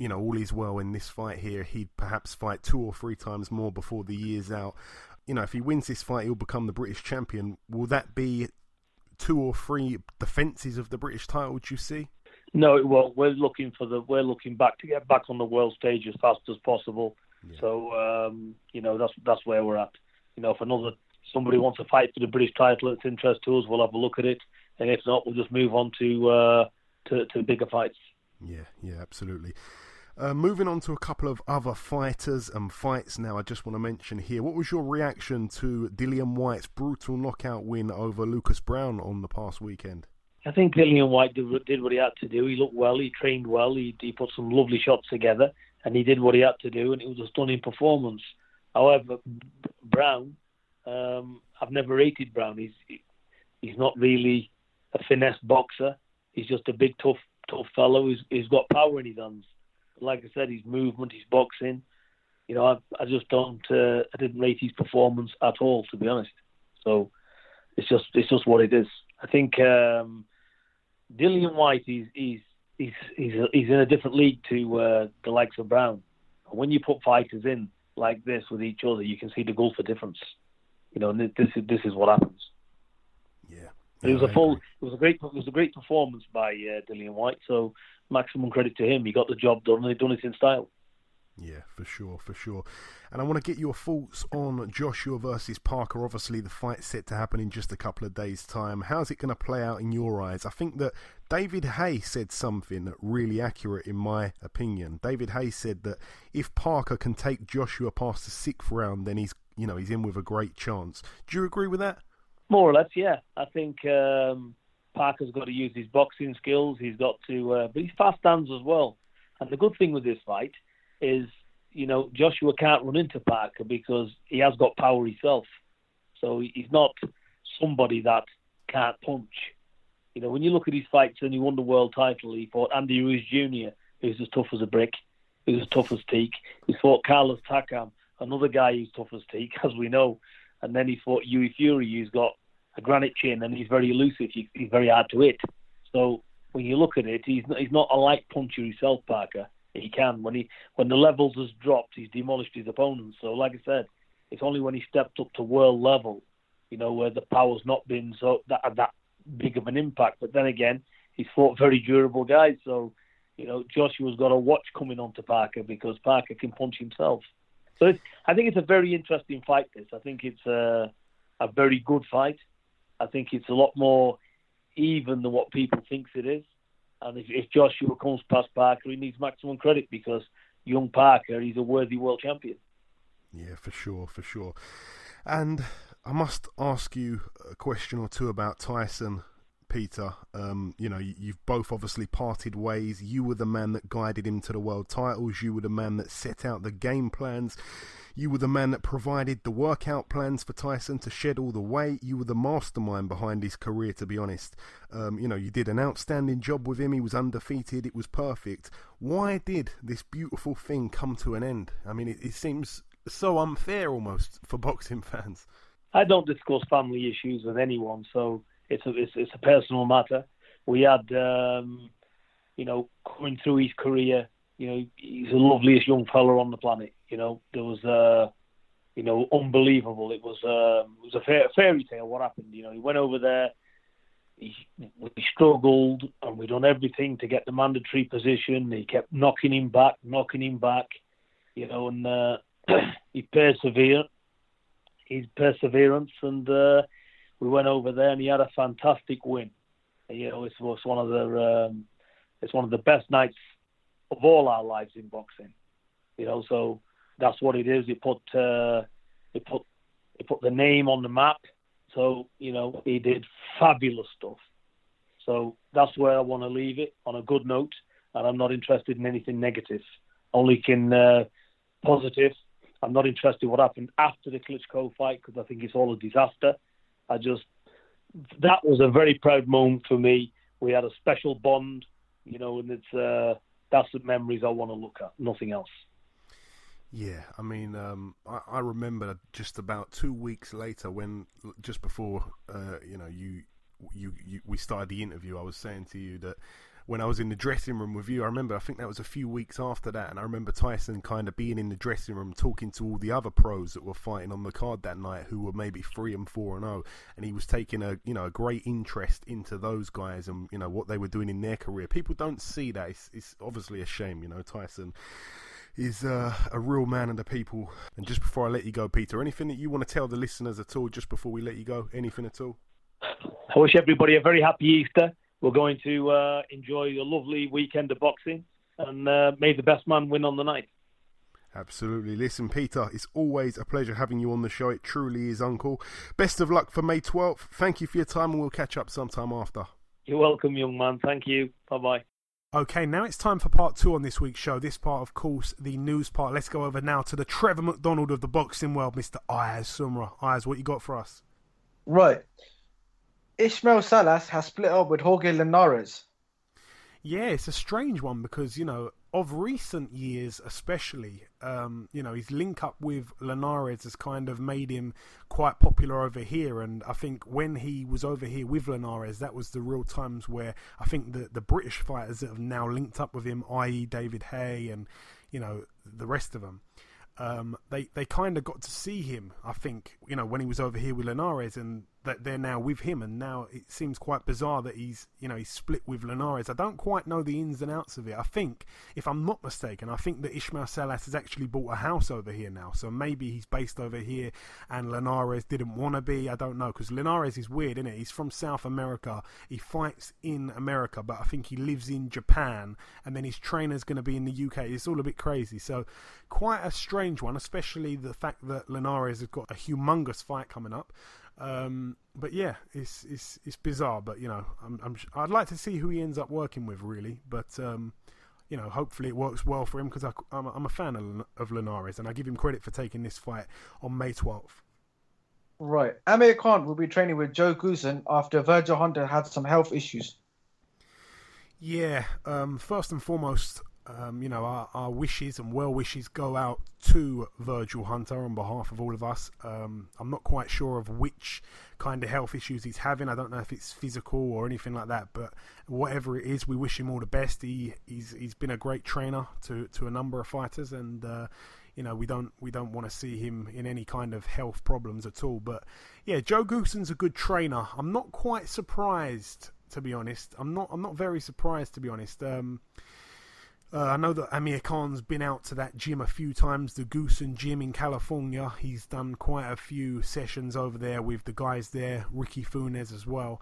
you know, all is well in this fight here, he'd perhaps fight two or three times more before the year's out. You know, if he wins this fight, he'll become the British champion. Will that be two or three defences of the British title? Would you see? No, well, we're looking for the we're looking back to get back on the world stage as fast as possible. Yeah. So um, you know that's that's where we're at. You know, if another somebody wants to fight for the British title, it's interest to us. We'll have a look at it, and if not, we'll just move on to uh, to, to bigger fights. Yeah, yeah, absolutely. Uh, moving on to a couple of other fighters and fights now, I just want to mention here. What was your reaction to Dillian Whyte's brutal knockout win over Lucas Browne on the past weekend? I think Dillian Whyte did, did what he had to do. He looked well, he trained well, he, he put some lovely shots together, and he did what he had to do, and it was a stunning performance. However, Browne, um, I've never rated Browne. He's he's not really a finesse boxer. He's just a big, tough, tough fellow. He's, got power in his hands like I said, his movement, his boxing. You know, I, I just don't. Uh, I didn't rate his performance at all, to be honest. So it's just it's just what it is. I think um, Dillian Whyte is he's he's he's, he's in a different league to uh, the likes of Browne. When you put fighters in like this with each other, you can see the goal for difference. You know, this is this is what happens. Yeah, it was a full. It was a great. It was a great performance by uh, Dillian Whyte. So maximum credit to him. He got the job done and he done it in style. Yeah, for sure, for sure. And I want to get your thoughts on Joshua versus Parker. Obviously, the fight's set to happen in just a couple of days' time. How's it going to play out in your eyes? I think that David Haye said something really accurate, in my opinion. David Haye said that if Parker can take Joshua past the sixth round, then he's, you know, he's in with a great chance. Do you agree with that? More or less, yeah. I think um, Parker's got to use his boxing skills. He's got to, uh, but he's fast hands as well. And the good thing with this fight is, you know, Joshua can't run into Parker because he has got power himself. So he's not somebody that can't punch. You know, when you look at his fights and he won the world title, he fought Andy Ruiz Jr., who's as tough as a brick. who's as tough as teak. He fought Carlos Takam, another guy who's tough as teak, as we know. And then he fought Hughie Fury, who's got a granite chin and he's very elusive. He's very hard to hit. So when you look at it, he's not, he's not a light puncher himself, Parker. He can when he when the levels has dropped, he's demolished his opponents. So like I said, it's only when he stepped up to world level, you know, where the power's not been so that that big of an impact. But then again, he's fought very durable guys. So you know, Joshua's got a watch coming on to Parker because Parker can punch himself. So I think it's a very interesting fight. This I think it's a a very good fight. I think it's a lot more even than what people thinks it is. And if, if Joshua comes past Parker, he needs maximum credit because young Parker, he's a worthy world champion. Yeah, for sure, for sure. And I must ask you a question or two about Tyson, Peter. Um, you know, you've both obviously parted ways. You were the man that guided him to the world titles. You were the man that set out the game plans. You were the man that provided the workout plans for Tyson to shed all the weight. You were the mastermind behind his career, to be honest. Um, you know, you did an outstanding job with him. He was undefeated. It was perfect. Why did this beautiful thing come to an end? I mean, it, it seems so unfair almost for boxing fans. I don't discuss family issues with anyone, so it's a it's, it's a personal matter. We had, um, you know, coming through his career, you know, he's the loveliest young fella on the planet. You know, there was, uh, you know, unbelievable. It was, uh, it was a fa- fairy tale. What happened? You know, he went over there. He, we struggled, and we done everything to get the mandatory position. He kept knocking him back, knocking him back. You know, and uh, he persevered. His perseverance, and uh, we went over there, and he had a fantastic win. You know, it was one of the um, it's one of the best nights of all our lives in boxing. You know, so that's what it is. It put uh, it put it put the name on the map. So you know, he did fabulous stuff. So that's where I want to leave it on a good note, and I'm not interested in anything negative. Only can uh, positive. I'm not interested in what happened after the Klitschko fight because I think it's all a disaster. I just that was a very proud moment for me. We had a special bond, you know, and it's uh, that's the memories I want to look at, nothing else. Yeah, I mean, um, I, I, remember just about two weeks later when, just before, uh, you know, you, you, you, we started the interview. I was saying to you that when I was in the dressing room with you, I remember I think that was a few weeks after that, and I remember Tyson kind of being in the dressing room talking to all the other pros that were fighting on the card that night, who were maybe three and four and zero, oh, and he was taking a you know a great interest into those guys and you know what they were doing in their career. People don't see that. It's, it's obviously a shame, you know, Tyson is uh, a real man of the people. And just before I let you go, Peter, anything that you want to tell the listeners at all, just before we let you go? Anything at all? I wish everybody a very happy Easter. We're going to uh, enjoy a lovely weekend of boxing, and uh, may the best man win on the night. Absolutely. Listen, Peter, it's always a pleasure having you on the show. It truly is, Uncle. Best of luck for May 12th. Thank you for your time, and we'll catch up sometime after. You're welcome, young man. Thank you. Bye bye. Okay, now it's time for part two on this week's show. This part, of course, the news part. Let's go over now to the Trevor McDonald of the boxing world, Mr. Ayaz Sumra. Ayaz, what you got for us? Right. Ismael Salas has split up with Jorge Linares. Yeah, it's a strange one because, you know, of recent years, especially, um, you know, his link up with Linares has kind of made him quite popular over here. And I think when he was over here with Linares, that was the real times where I think the the British fighters that have now linked up with him, i.e., David Haye and you know the rest of them um, they they kind of got to see him. I think you know when he was over here with Linares, and that they're now with him. And now it seems quite bizarre that he's you know he's split with Linares. I don't quite know the ins and outs of it. I think, if I'm not mistaken, I think that Ismael Salas has actually bought a house over here now. So maybe he's based over here, and Linares didn't want to be. I don't know because Linares is weird, isn't it? He's from South America. He fights in America, but I think he lives in Japan, and then his trainer's going to be in the UK. It's all a bit crazy. So quite a strange one, especially the fact that Linares has got a humongous fight coming up. Um, but yeah, it's it's it's bizarre. But you know, I'm, I'm I'd like to see who he ends up working with, really. But um, you know, hopefully it works well for him because I'm, I'm a fan of, of Linares, and I give him credit for taking this fight on May 12th. Right, Amir Khan will be training with Joe Goossen after Virgil Hunter had some health issues. Yeah, um, first and foremost, um, you know, our, our, wishes and well wishes go out to Virgil Hunter on behalf of all of us. Um, I'm not quite sure of which kind of health issues he's having. I don't know if it's physical or anything like that, but whatever it is, we wish him all the best. He he's he's been a great trainer to to a number of fighters, and uh, you know we don't we don't want to see him in any kind of health problems at all. But yeah, Joe Goossen's a good trainer. I'm not quite surprised to be honest. I'm not I'm not very surprised to be honest. Um, uh, I know that Amir Khan's been out to that gym a few times, the Goossen Gym in California. He's done quite a few sessions over there with the guys there, Ricky Funes as well,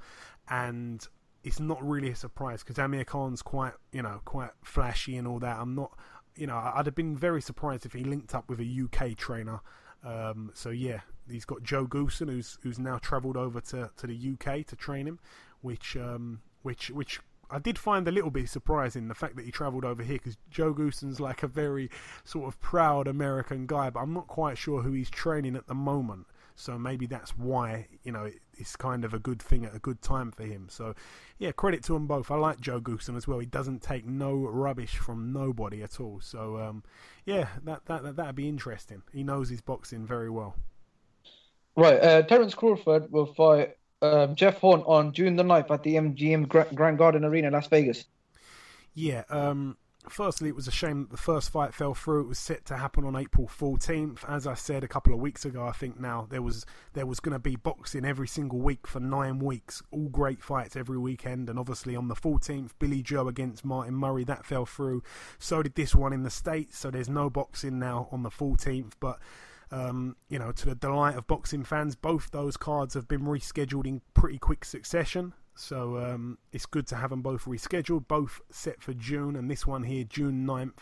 and it's not really a surprise because Amir Khan's quite, you know, quite flashy and all that. I'm not, you know, I'd have been very surprised if he linked up with a UK trainer. Um, so yeah, he's got Joe Goossen, who's who's now travelled over to, to the UK to train him, which um, which which I did find a little bit surprising the fact that he travelled over here because Joe Goossen's like a very sort of proud American guy, but I'm not quite sure who he's training at the moment. So maybe that's why you know it's kind of a good thing at a good time for him. So yeah, credit to them both. I like Joe Goossen as well. He doesn't take no rubbish from nobody at all. So um, yeah, that that that that'd be interesting. He knows his boxing very well. Right, uh, Terence Crawford will fight um, Jeff Horn on June the 9th at the MGM Grand Garden Arena, Las Vegas. Yeah, um, firstly, it was a shame that the first fight fell through. It was set to happen on April 14th. As I said a couple of weeks ago, I think now there was there was going to be boxing every single week for nine weeks, all great fights every weekend. And obviously on the 14th, Billy Joe against Martin Murray that fell through. So did this one in the states. So there's no boxing now on the 14th, but um, you know, to the delight of boxing fans, both those cards have been rescheduled in pretty quick succession. So um, it's good to have them both rescheduled, both set for June, and this one here, June 9th.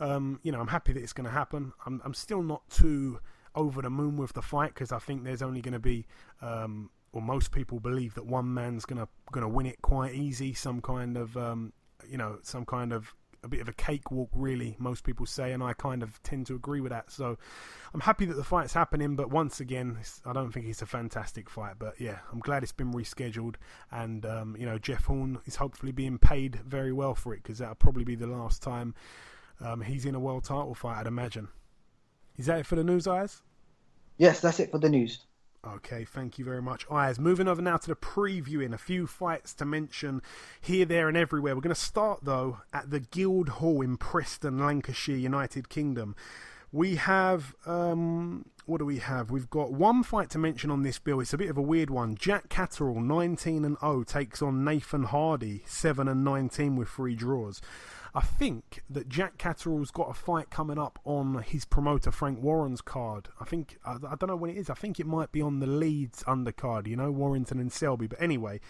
Um, you know, I'm happy that it's going to happen. I'm, I'm still not too over the moon with the fight because I think there's only going to be, um, or most people believe that one man's going to going to win it quite easy. Some kind of, um, you know, some kind of a bit of a cakewalk, really, most people say, and I kind of tend to agree with that. So I'm happy that the fight's happening, but once again, I don't think it's a fantastic fight. But yeah, I'm glad it's been rescheduled, and um, you know, Jeff Horn is hopefully being paid very well for it because that'll probably be the last time um, he's in a world title fight, I'd imagine. Is that it for the news, Ayaz? Yes, that's it for the news. Okay, thank you very much, Ayaz. Moving over now to the previewing, a few fights to mention here, there, and everywhere. We're going to start though at the Guildhall in Preston, Lancashire, United Kingdom. We have um, what do we have? We've got one fight to mention on this bill. It's a bit of a weird one. Jack Catterall, 19 and 0, takes on Nathan Hardy, 7 and 19 with three draws. I think that Jack Catterall's got a fight coming up on his promoter Frank Warren's card. I think I, I don't know when it is. I think it might be on the Leeds undercard. You know, Warrington and Selby. But anyway,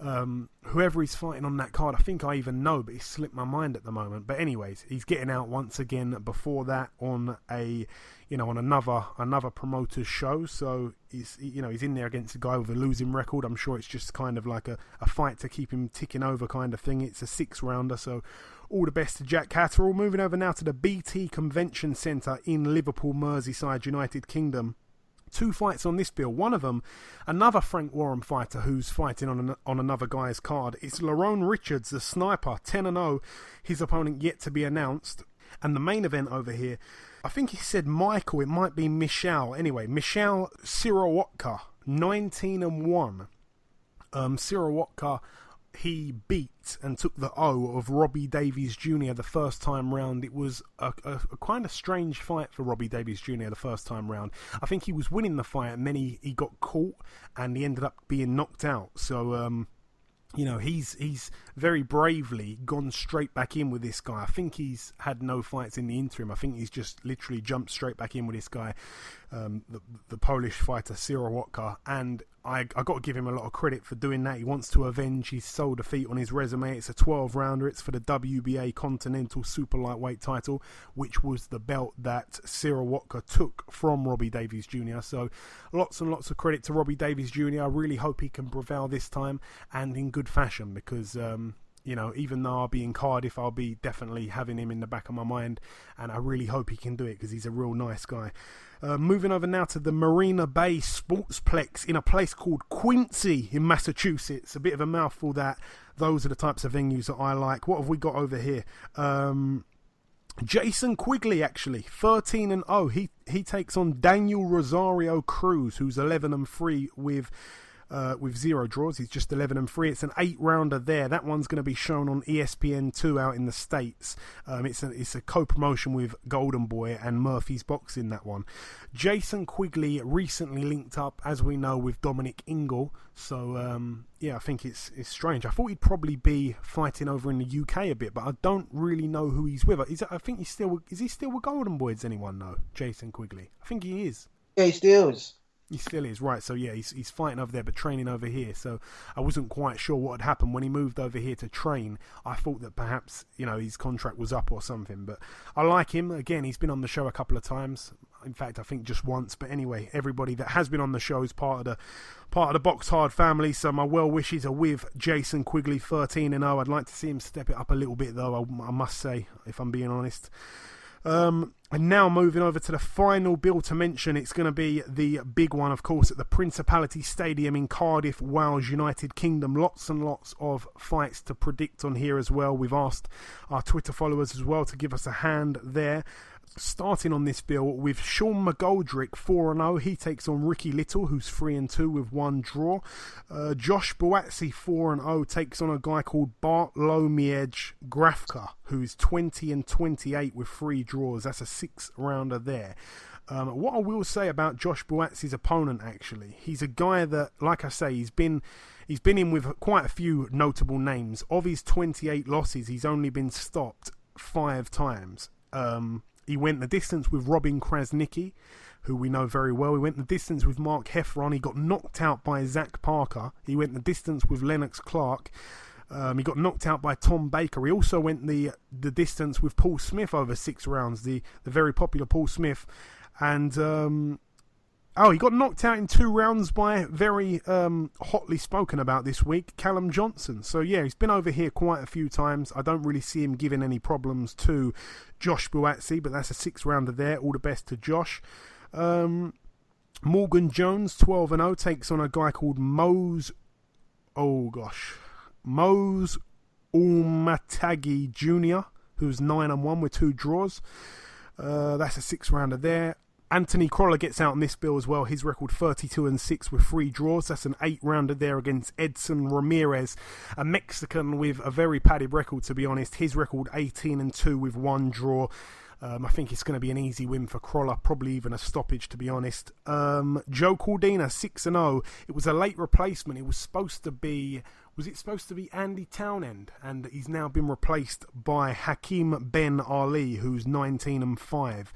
um, whoever he's fighting on that card, I think I even know, but it's slipped my mind at the moment. But anyways, he's getting out once again. Before that, on a you know on another another promoter's show, so he's you know he's in there against a guy with a losing record. I'm sure it's just kind of like a, a fight to keep him ticking over kind of thing. It's a six rounder, so all the best to Jack Catterall. Moving over now to the BT Convention Centre in Liverpool, Merseyside, United Kingdom two fights on this bill. One of them, another Frank Warren fighter who's fighting on an, on another guy's card. It's Lerone Richards, the sniper, 10 and 0. His opponent yet to be announced. And the main event over here, I think he said Michael. It might be Michelle. Anyway, Michelle Syrowatka, 19 and 1. Um, Syrowatka he beat and took the O of Robbie Davies Jr. the first time round. It was a, a, a kind of strange fight for Robbie Davies Jr. the first time round. I think he was winning the fight and then he, he got caught and he ended up being knocked out. So, um, you know, he's he's very bravely gone straight back in with this guy. I think he's had no fights in the interim. I think he's just literally jumped straight back in with this guy, um, the, the Polish fighter Syrowatka, and I I got to give him a lot of credit for doing that. He wants to avenge his sole defeat on his resume. It's a 12 rounder. It's for the WBA Continental Super Lightweight title, which was the belt that Syrowatka took from Robbie Davies Jr. So lots and lots of credit to Robbie Davies Jr. I really hope he can prevail this time and in good fashion because. Um, you know, even though I'll be in Cardiff, I'll be definitely having him in the back of my mind, and I really hope he can do it because he's a real nice guy. Uh, moving over now to the Marina Bay Sportsplex in a place called Quincy in Massachusetts. A bit of a mouthful that. Those are the types of venues that I like. What have we got over here? Um, Jason Quigley actually 13 and 0 he he takes on Daniel Rosario Cruz who's 11 and 3 with uh, with zero draws. He's just 11 and 3. It's an eight rounder there. That one's going to be shown on ESPN2 out in the States. Um, it's a, it's a co promotion with Golden Boy and Murphy's Boxing, that one. Jason Quigley recently linked up, as we know, with Dominic Ingle. So, um, yeah, I think it's it's strange. I thought he'd probably be fighting over in the UK a bit, but I don't really know who he's with. Is, I think he's still is he still with Golden Boy? Does anyone know? Jason Quigley? I think he is. Yeah, he still is. He still is, right. So, yeah, he's, he's fighting over there but training over here. So, I wasn't quite sure what had happened when he moved over here to train. I thought that perhaps, you know, his contract was up or something. But I like him. Again, he's been on the show a couple of times. In fact, I think just once. But anyway, everybody that has been on the show is part of the part of the Box Hard family. So my well wishes are with Jason Quigley, 13 and 0. I'd like to see him step it up a little bit, though. I, I must say, if I'm being honest. Um, and now moving over to the final bill to mention, it's going to be the big one, of course, at the Principality Stadium in Cardiff, Wales, United Kingdom. Lots and lots of fights to predict on here as well. We've asked our Twitter followers as well to give us a hand there starting on this bill with Sean McGoldrick 4 0. He takes on Ricky Little, who's 3 and 2 with one draw. Uh, Josh Buatsi 4 and 0 takes on a guy called Bartlomiej Grafka, who's 20 and 28 with three draws. That's a six rounder there. Um, what I will say about Josh Buatsi's opponent, actually, he's a guy that, like I say, he's been he's been in with quite a few notable names. Of his 28 losses, he's only been stopped five times. Um, he went the distance with Robin Krasniqi, who we know very well. He went the distance with Mark Heffron. He got knocked out by Zach Parker. He went the distance with Lennox Clarke. Um, he got knocked out by Tom Baker. He also went the the distance with Paul Smith over six rounds. The the very popular Paul Smith, and um, Oh, he got knocked out in two rounds by very um, hotly spoken about this week, Callum Johnson. So yeah, he's been over here quite a few times. I don't really see him giving any problems to Josh Buatsi, but that's a six rounder there. All the best to Josh. Um, Morgan Jones, twelve and zero, takes on a guy called Mose. Oh gosh, Mose Auimatagi Jr., who's nine and one with two draws. Uh, that's a six rounder there. Anthony Crolla gets out on this bill as well. His record 32 and 6 with three draws. That's an eight rounder there against Edson Ramirez, a Mexican with a very padded record, to be honest. His record 18 and 2 with one draw. Um, I think it's going to be an easy win for Crolla, probably even a stoppage, to be honest. Um, Joe Cordina, 6 and 0. It was a late replacement. It was supposed to be. Was it supposed to be Andy Townend? And he's now been replaced by Hakeem Ben Ali, who's 19 and 5.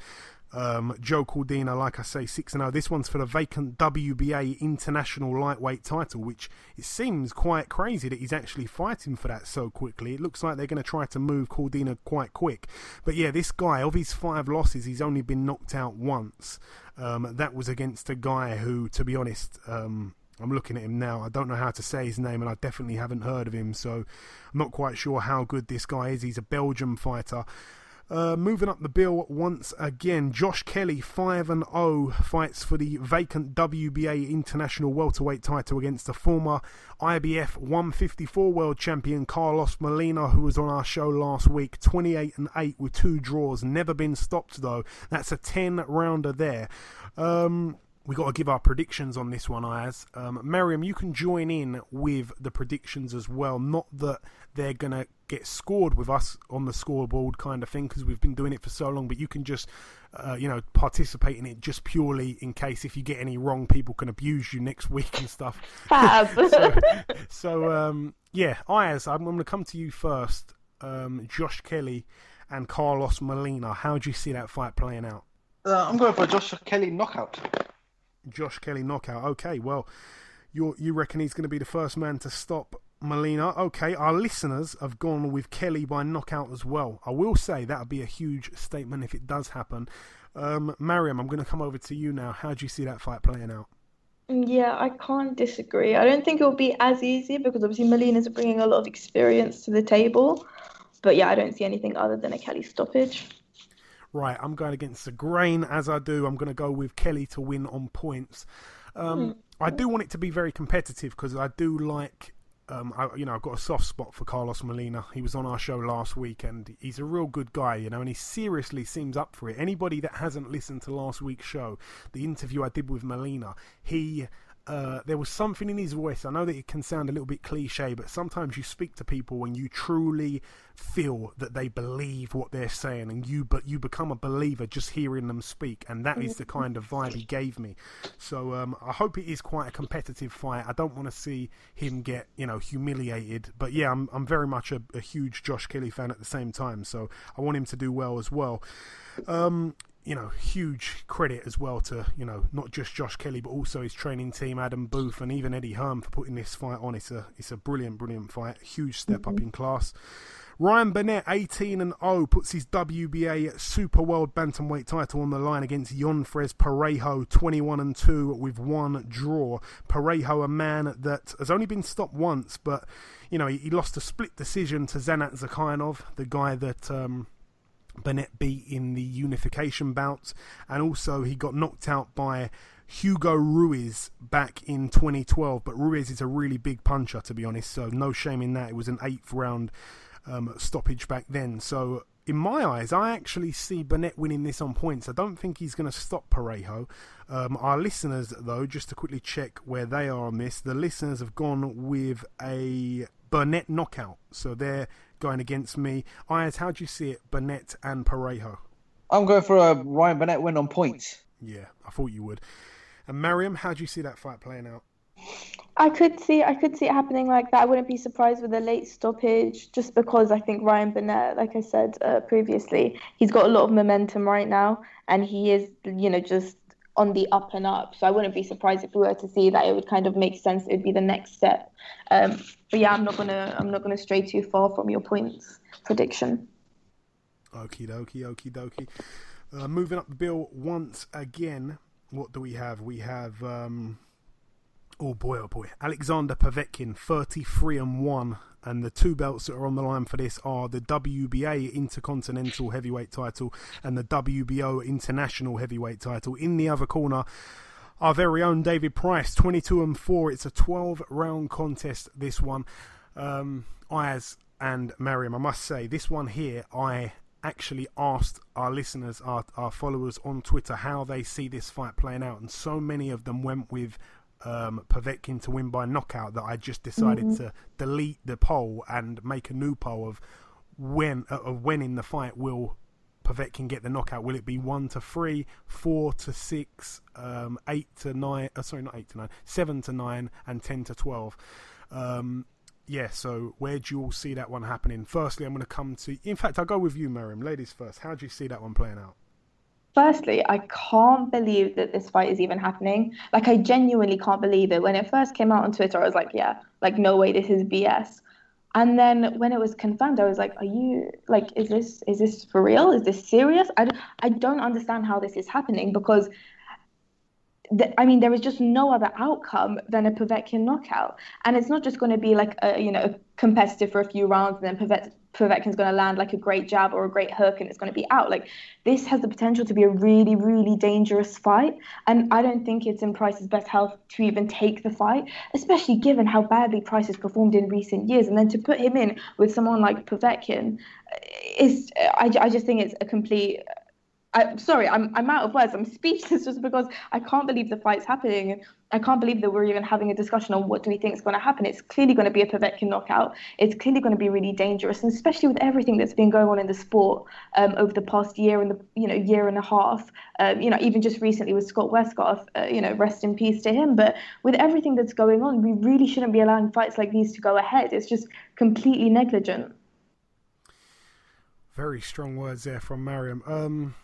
Um, Joe Cordina, like I say, 6 0. This one's for the vacant WBA International Lightweight title, which it seems quite crazy that he's actually fighting for that so quickly. It looks like they're going to try to move Cordina quite quick. But yeah, this guy, of his five losses, he's only been knocked out once. Um, that was against a guy who, to be honest, um, I'm looking at him now. I don't know how to say his name, and I definitely haven't heard of him, so I'm not quite sure how good this guy is. He's a Belgian fighter. Uh, moving up the bill once again, Josh Kelly, 5 and 0, fights for the vacant WBA International Welterweight title against the former IBF 154 World Champion Carlos Molina, who was on our show last week. 28 and 8 with two draws, never been stopped though. That's a 10 rounder there. Um, we got to give our predictions on this one, Ayaz. Um, Mariam, you can join in with the predictions as well. Not that they're going to get scored with us on the scoreboard kind of thing because we've been doing it for so long, but you can just, uh, you know, participate in it just purely in case if you get any wrong, people can abuse you next week and stuff. Fab. so, so um, yeah, Ayaz, I'm, I'm going to come to you first. Um, Josh Kelly and Carlos Molina. How do you see that fight playing out? Uh, I'm going for Josh Kelly knockout. Josh Kelly knockout. Okay, well, you you reckon he's going to be the first man to stop Molina? Okay, our listeners have gone with Kelly by knockout as well. I will say that would be a huge statement if it does happen. Um, Mariam, I'm going to come over to you now. How do you see that fight playing out? Yeah, I can't disagree. I don't think it will be as easy because obviously Molina's bringing a lot of experience to the table. But yeah, I don't see anything other than a Kelly stoppage. Right, I'm going against the grain as I do. I'm going to go with Kelly to win on points. Um, I do want it to be very competitive because I do like, um, I, you know, I've got a soft spot for Carlos Molina. He was on our show last week and he's a real good guy, you know, and he seriously seems up for it. Anybody that hasn't listened to last week's show, the interview I did with Molina, he uh, there was something in his voice. I know that it can sound a little bit cliche, but sometimes you speak to people when you truly feel that they believe what they're saying, and you but you become a believer just hearing them speak, and that is the kind of vibe he gave me. So um, I hope it is quite a competitive fight. I don't want to see him get you know humiliated, but yeah, I'm I'm very much a, a huge Josh Kelly fan at the same time, so I want him to do well as well. Um, you know, huge credit as well to, you know, not just Josh Kelly, but also his training team, Adam Booth, and even Eddie Hearn for putting this fight on. It's a, it's a brilliant, brilliant fight. Huge step up in class. Ryan Burnett, 18 and 0, puts his WBA Super World Bantamweight title on the line against Yonfres Parejo, 21 and 2 with one draw. Parejo, a man that has only been stopped once, but, you know, he, he lost a split decision to Zhanat Zhakiyanov, the guy that. Um, Burnett beat in the unification bouts, and also he got knocked out by Hugo Ruiz back in 2012. But Ruiz is a really big puncher, to be honest, so no shame in that. It was an eighth round um, stoppage back then. So, in my eyes, I actually see Burnett winning this on points. I don't think he's going to stop Parejo. Um, our listeners, though, just to quickly check where they are on this, the listeners have gone with a Burnett knockout. So they're going against me. Ayaz, how do you see it, Burnett and Parejo? I'm going for a Ryan Burnett win on points. Yeah, I thought you would. And Mariam, how do you see that fight playing out? I could see I could see it happening like that. I wouldn't be surprised with a late stoppage, just because I think Ryan Burnett, like I said uh, previously, he's got a lot of momentum right now, and he is, you know, just on the up and up. So I wouldn't be surprised if we were to see that. It would kind of make sense. It would be the next step. Um, but yeah, I'm not gonna I'm not gonna stray too far from your points prediction. Okie dokie, okie dokie. Uh, moving up the bill once again. What do we have? We have um, oh boy, oh boy, Alexander Povetkin, thirty-three and one and the two belts that are on the line for this are the WBA Intercontinental Heavyweight title and the WBO International Heavyweight title. In the other corner, our very own David Price, 22 and 4. It's a 12 round contest, this one. Um, Ayaz and Mariam, I must say, this one here, I actually asked our listeners, our, our followers on Twitter, how they see this fight playing out, and so many of them went with um, Povetkin to win by knockout that I just decided mm-hmm. to delete the poll and make a new poll of when uh, of when in the fight will Povetkin get the knockout. Will it be one to three, four to six, um, eight to nine? Uh, sorry, not eight to nine, seven to nine, and ten to twelve. Um, yeah, so where do you all see that one happening? Firstly, I'm going to come to. In fact, I'll go with you, Mariam. Ladies first. How do you see that one playing out? Firstly, I can't believe that this fight is even happening. Like, I genuinely can't believe it. When it first came out on Twitter, I was like, yeah, like, no way, this is BS. And then when it was confirmed, I was like, are you, like, is this, is this for real? Is this serious? I, I don't understand how this is happening because I mean, there is just no other outcome than a Povetkin knockout, and it's not just going to be like a you know competitive for a few rounds and then Povet- Povetkin's going to land like a great jab or a great hook and it's going to be out. Like this has the potential to be a really, really dangerous fight, and I don't think it's in Price's best health to even take the fight, especially given how badly Price has performed in recent years, and then to put him in with someone like Povetkin is I, I just think it's a complete I, sorry, I'm I'm out of words. I'm speechless just because I can't believe the fight's happening. I can't believe that we're even having a discussion on what do we think is going to happen. It's clearly going to be a Povetkin knockout. It's clearly going to be really dangerous, and especially with everything that's been going on in the sport um, over the past year and the you know year and a half. Um, you know, even just recently with Scott Westgarth, uh, you know, rest in peace to him. But with everything that's going on, we really shouldn't be allowing fights like these to go ahead. It's just completely negligent. Very strong words there from Mariam. Um,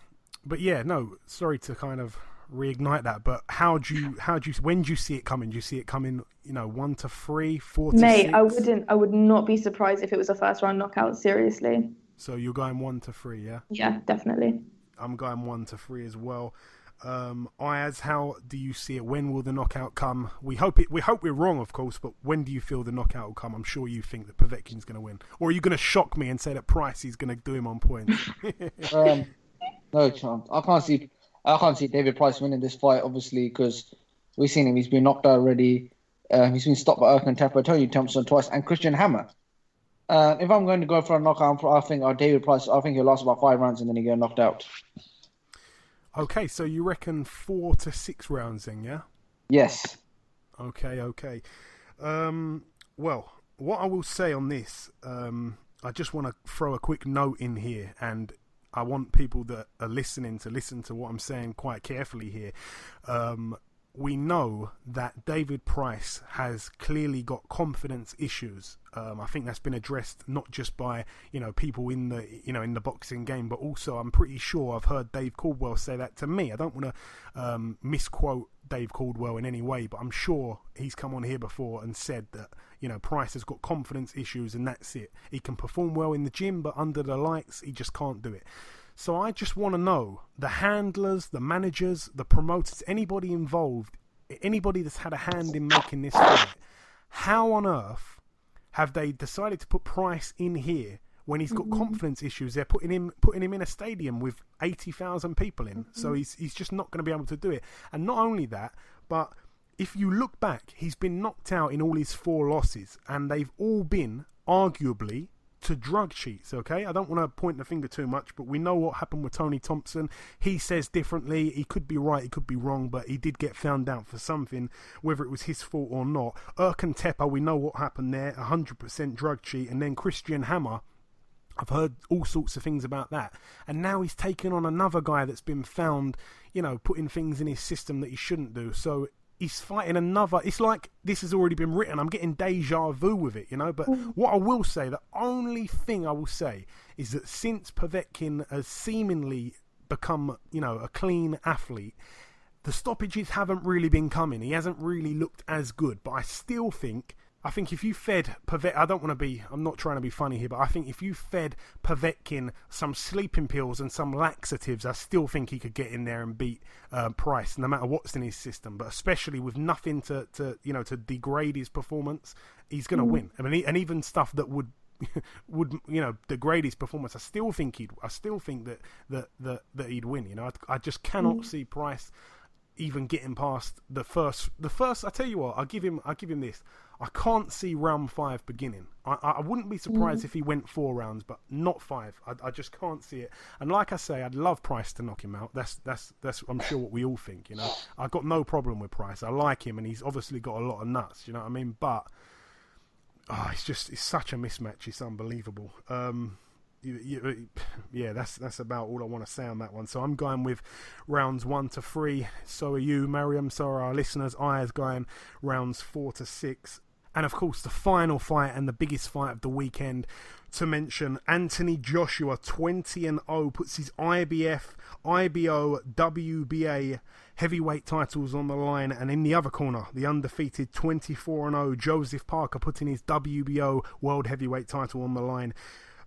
but yeah, no, sorry to kind of reignite that. But how do you how do you when do you see it coming? Do you see it coming? You know, one to three, four to Mate, six? I wouldn't. I would not be surprised if it was a first round knockout. Seriously. So you're going one to three, yeah? Yeah, definitely. I'm going one to three as well. Um, Ayaz, how do you see it? When will the knockout come? We hope it. We hope we're wrong, of course, but when do you feel the knockout will come? I'm sure you think that Povetkin's going to win, or are you going to shock me and say that Price is going to do him on points? um, no chance. I can't see. I can't see David Price winning this fight, obviously, because we've seen him. He's been knocked out already. Um, he's been stopped by Erkan Teper, Tony Thompson twice, and Christian Hammer. Uh, if I'm going to go for a knockout, I think uh, David Price. I think he'll last about five rounds and then he get knocked out. Okay, so you reckon four to six rounds then, yeah? Yes. Okay, okay. Um, well, what I will say on this, um, I just want to throw a quick note in here, and I want people that are listening to listen to what I'm saying quite carefully here. Um, we know that David Price has clearly got confidence issues. Um, I think that's been addressed not just by you know people in the you know in the boxing game, but also I'm pretty sure I've heard Dave Caldwell say that to me. I don't want to um, misquote Dave Caldwell in any way, but I'm sure he's come on here before and said that you know Price has got confidence issues and that's it. He can perform well in the gym, but under the lights he just can't do it. So I just want to know the handlers, the managers, the promoters, anybody involved, anybody that's had a hand in making this fight, how on earth have they decided to put Price in here when he's got mm-hmm. confidence issues? They're putting him putting him in a stadium with eighty thousand people in, mm-hmm. so he's he's just not going to be able to do it. And not only that, but if you look back, he's been knocked out in all his four losses, and they've all been arguably to drug cheats, okay? I don't want to point the finger too much, but we know what happened with Tony Thompson. He says differently. He could be right, he could be wrong, but he did get found out for something, whether it was his fault or not. Erkan Teper, we know what happened there 100% drug cheat. And then Christian Hammer, I've heard all sorts of things about that. And now he's taken on another guy that's been found, you know, putting things in his system that he shouldn't do. So he's fighting another. It's like this has already been written. I'm getting deja vu with it, you know. But mm. what I will say, the only thing I will say is that since Povetkin has seemingly become, you know, a clean athlete, the stoppages haven't really been coming. He hasn't really looked as good. But I still think I think if you fed Pavet, I don't want to be, I'm not trying to be funny here, but I think if you fed Povetkin some sleeping pills and some laxatives, I still think he could get in there and beat uh, Price, no matter what's in his system. But especially with nothing to, to you know, to degrade his performance, he's going to mm. win. I mean, and even stuff that would would you know degrade his performance. I still think he'd. I still think that that that, that he'd win. You know, I, I just cannot mm. see Price even getting past the first. The first. I tell you what. I'll give him. I'll give him this. I can't see round five beginning. I, I wouldn't be surprised mm. if he went four rounds, but not five. I, I, just can't see it. And like I say, I'd love Price to knock him out. That's that's that's. I'm sure what we all think. You know, I've got no problem with Price. I like him, and he's obviously got a lot of nuts. You know what I mean? But oh, it's just it's such a mismatch. It's unbelievable. Um, yeah, that's that's about all I want to say on that one. So I'm going with rounds one to three. So are you, Mariam. So are our listeners. Ayaz is going rounds four to six. And of course, the final fight and the biggest fight of the weekend to mention Anthony Joshua, 20 and 0, puts his IBF, IBO, WBA heavyweight titles on the line. And in the other corner, the undefeated 24 and 0, Joseph Parker, putting his WBO world heavyweight title on the line.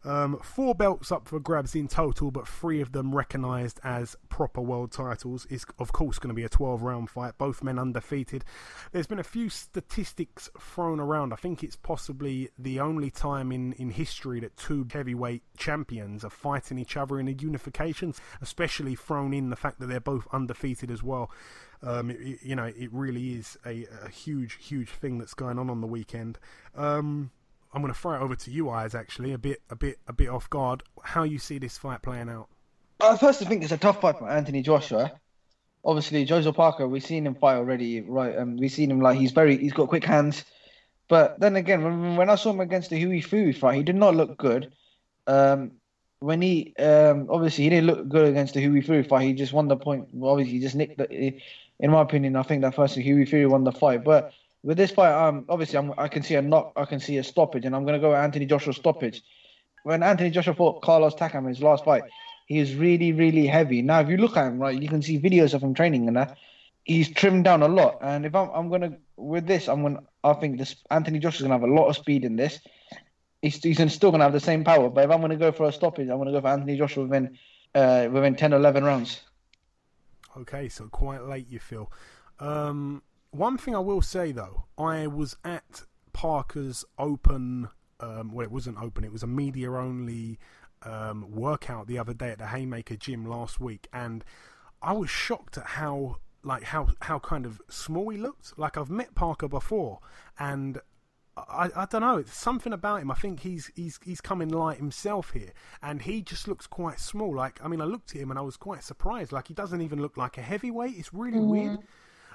Um, four belts up for grabs in total, but three of them recognised as proper world titles. Is of course going to be a 12 round fight, both men undefeated. There's been a few statistics thrown around. I think it's possibly the only time in, in history that two heavyweight champions are fighting each other in a unification, especially thrown in the fact that they're both undefeated as well. Um, it, you know, it really is a, a, huge, huge thing that's going on on the weekend. Um, I'm going to throw it over to you, Ayaz. Actually, a bit, a bit, a bit off guard. How you see this fight playing out? I first think it's a tough fight for Anthony Joshua. Obviously, Joseph Parker, we've seen him fight already, right? Um, we've seen him like he's very, he's got quick hands. But then again, when, when I saw him against the Hughie Fury fight, he did not look good. Um, when he um, obviously he didn't look good against the Hughie Fury fight. He just won the point. Obviously, he just nicked. The, in my opinion, I think that first Hughie Fury won the fight. But with this fight, um, obviously I'm, i can see a knock, I can see a stoppage, and I'm going to go Anthony Joshua stoppage. When Anthony Joshua fought Carlos Takam in his last fight, he is really, really heavy. Now, if you look at him, right, you can see videos of him training and that. He's trimmed down a lot, and if I'm, I'm gonna with this, I'm gonna, I think this Anthony Joshua's gonna have a lot of speed in this. He's, he's still gonna have the same power, but if I'm gonna go for a stoppage, I'm gonna go for Anthony Joshua within, uh, within 10, 11 rounds. Okay, so quite late you feel. Um, one thing I will say though, I was at Parker's open. Um, well, it wasn't open; it was a media only um, workout the other day at the Hayemaker Gym last week, and I was shocked at how like how how kind of small he looked. Like I've met Parker before, and I, I don't know. It's something about him. I think he's he's he's coming light himself here, and he just looks quite small. Like I mean, I looked at him and I was quite surprised. Like he doesn't even look like a heavyweight. It's really mm. weird.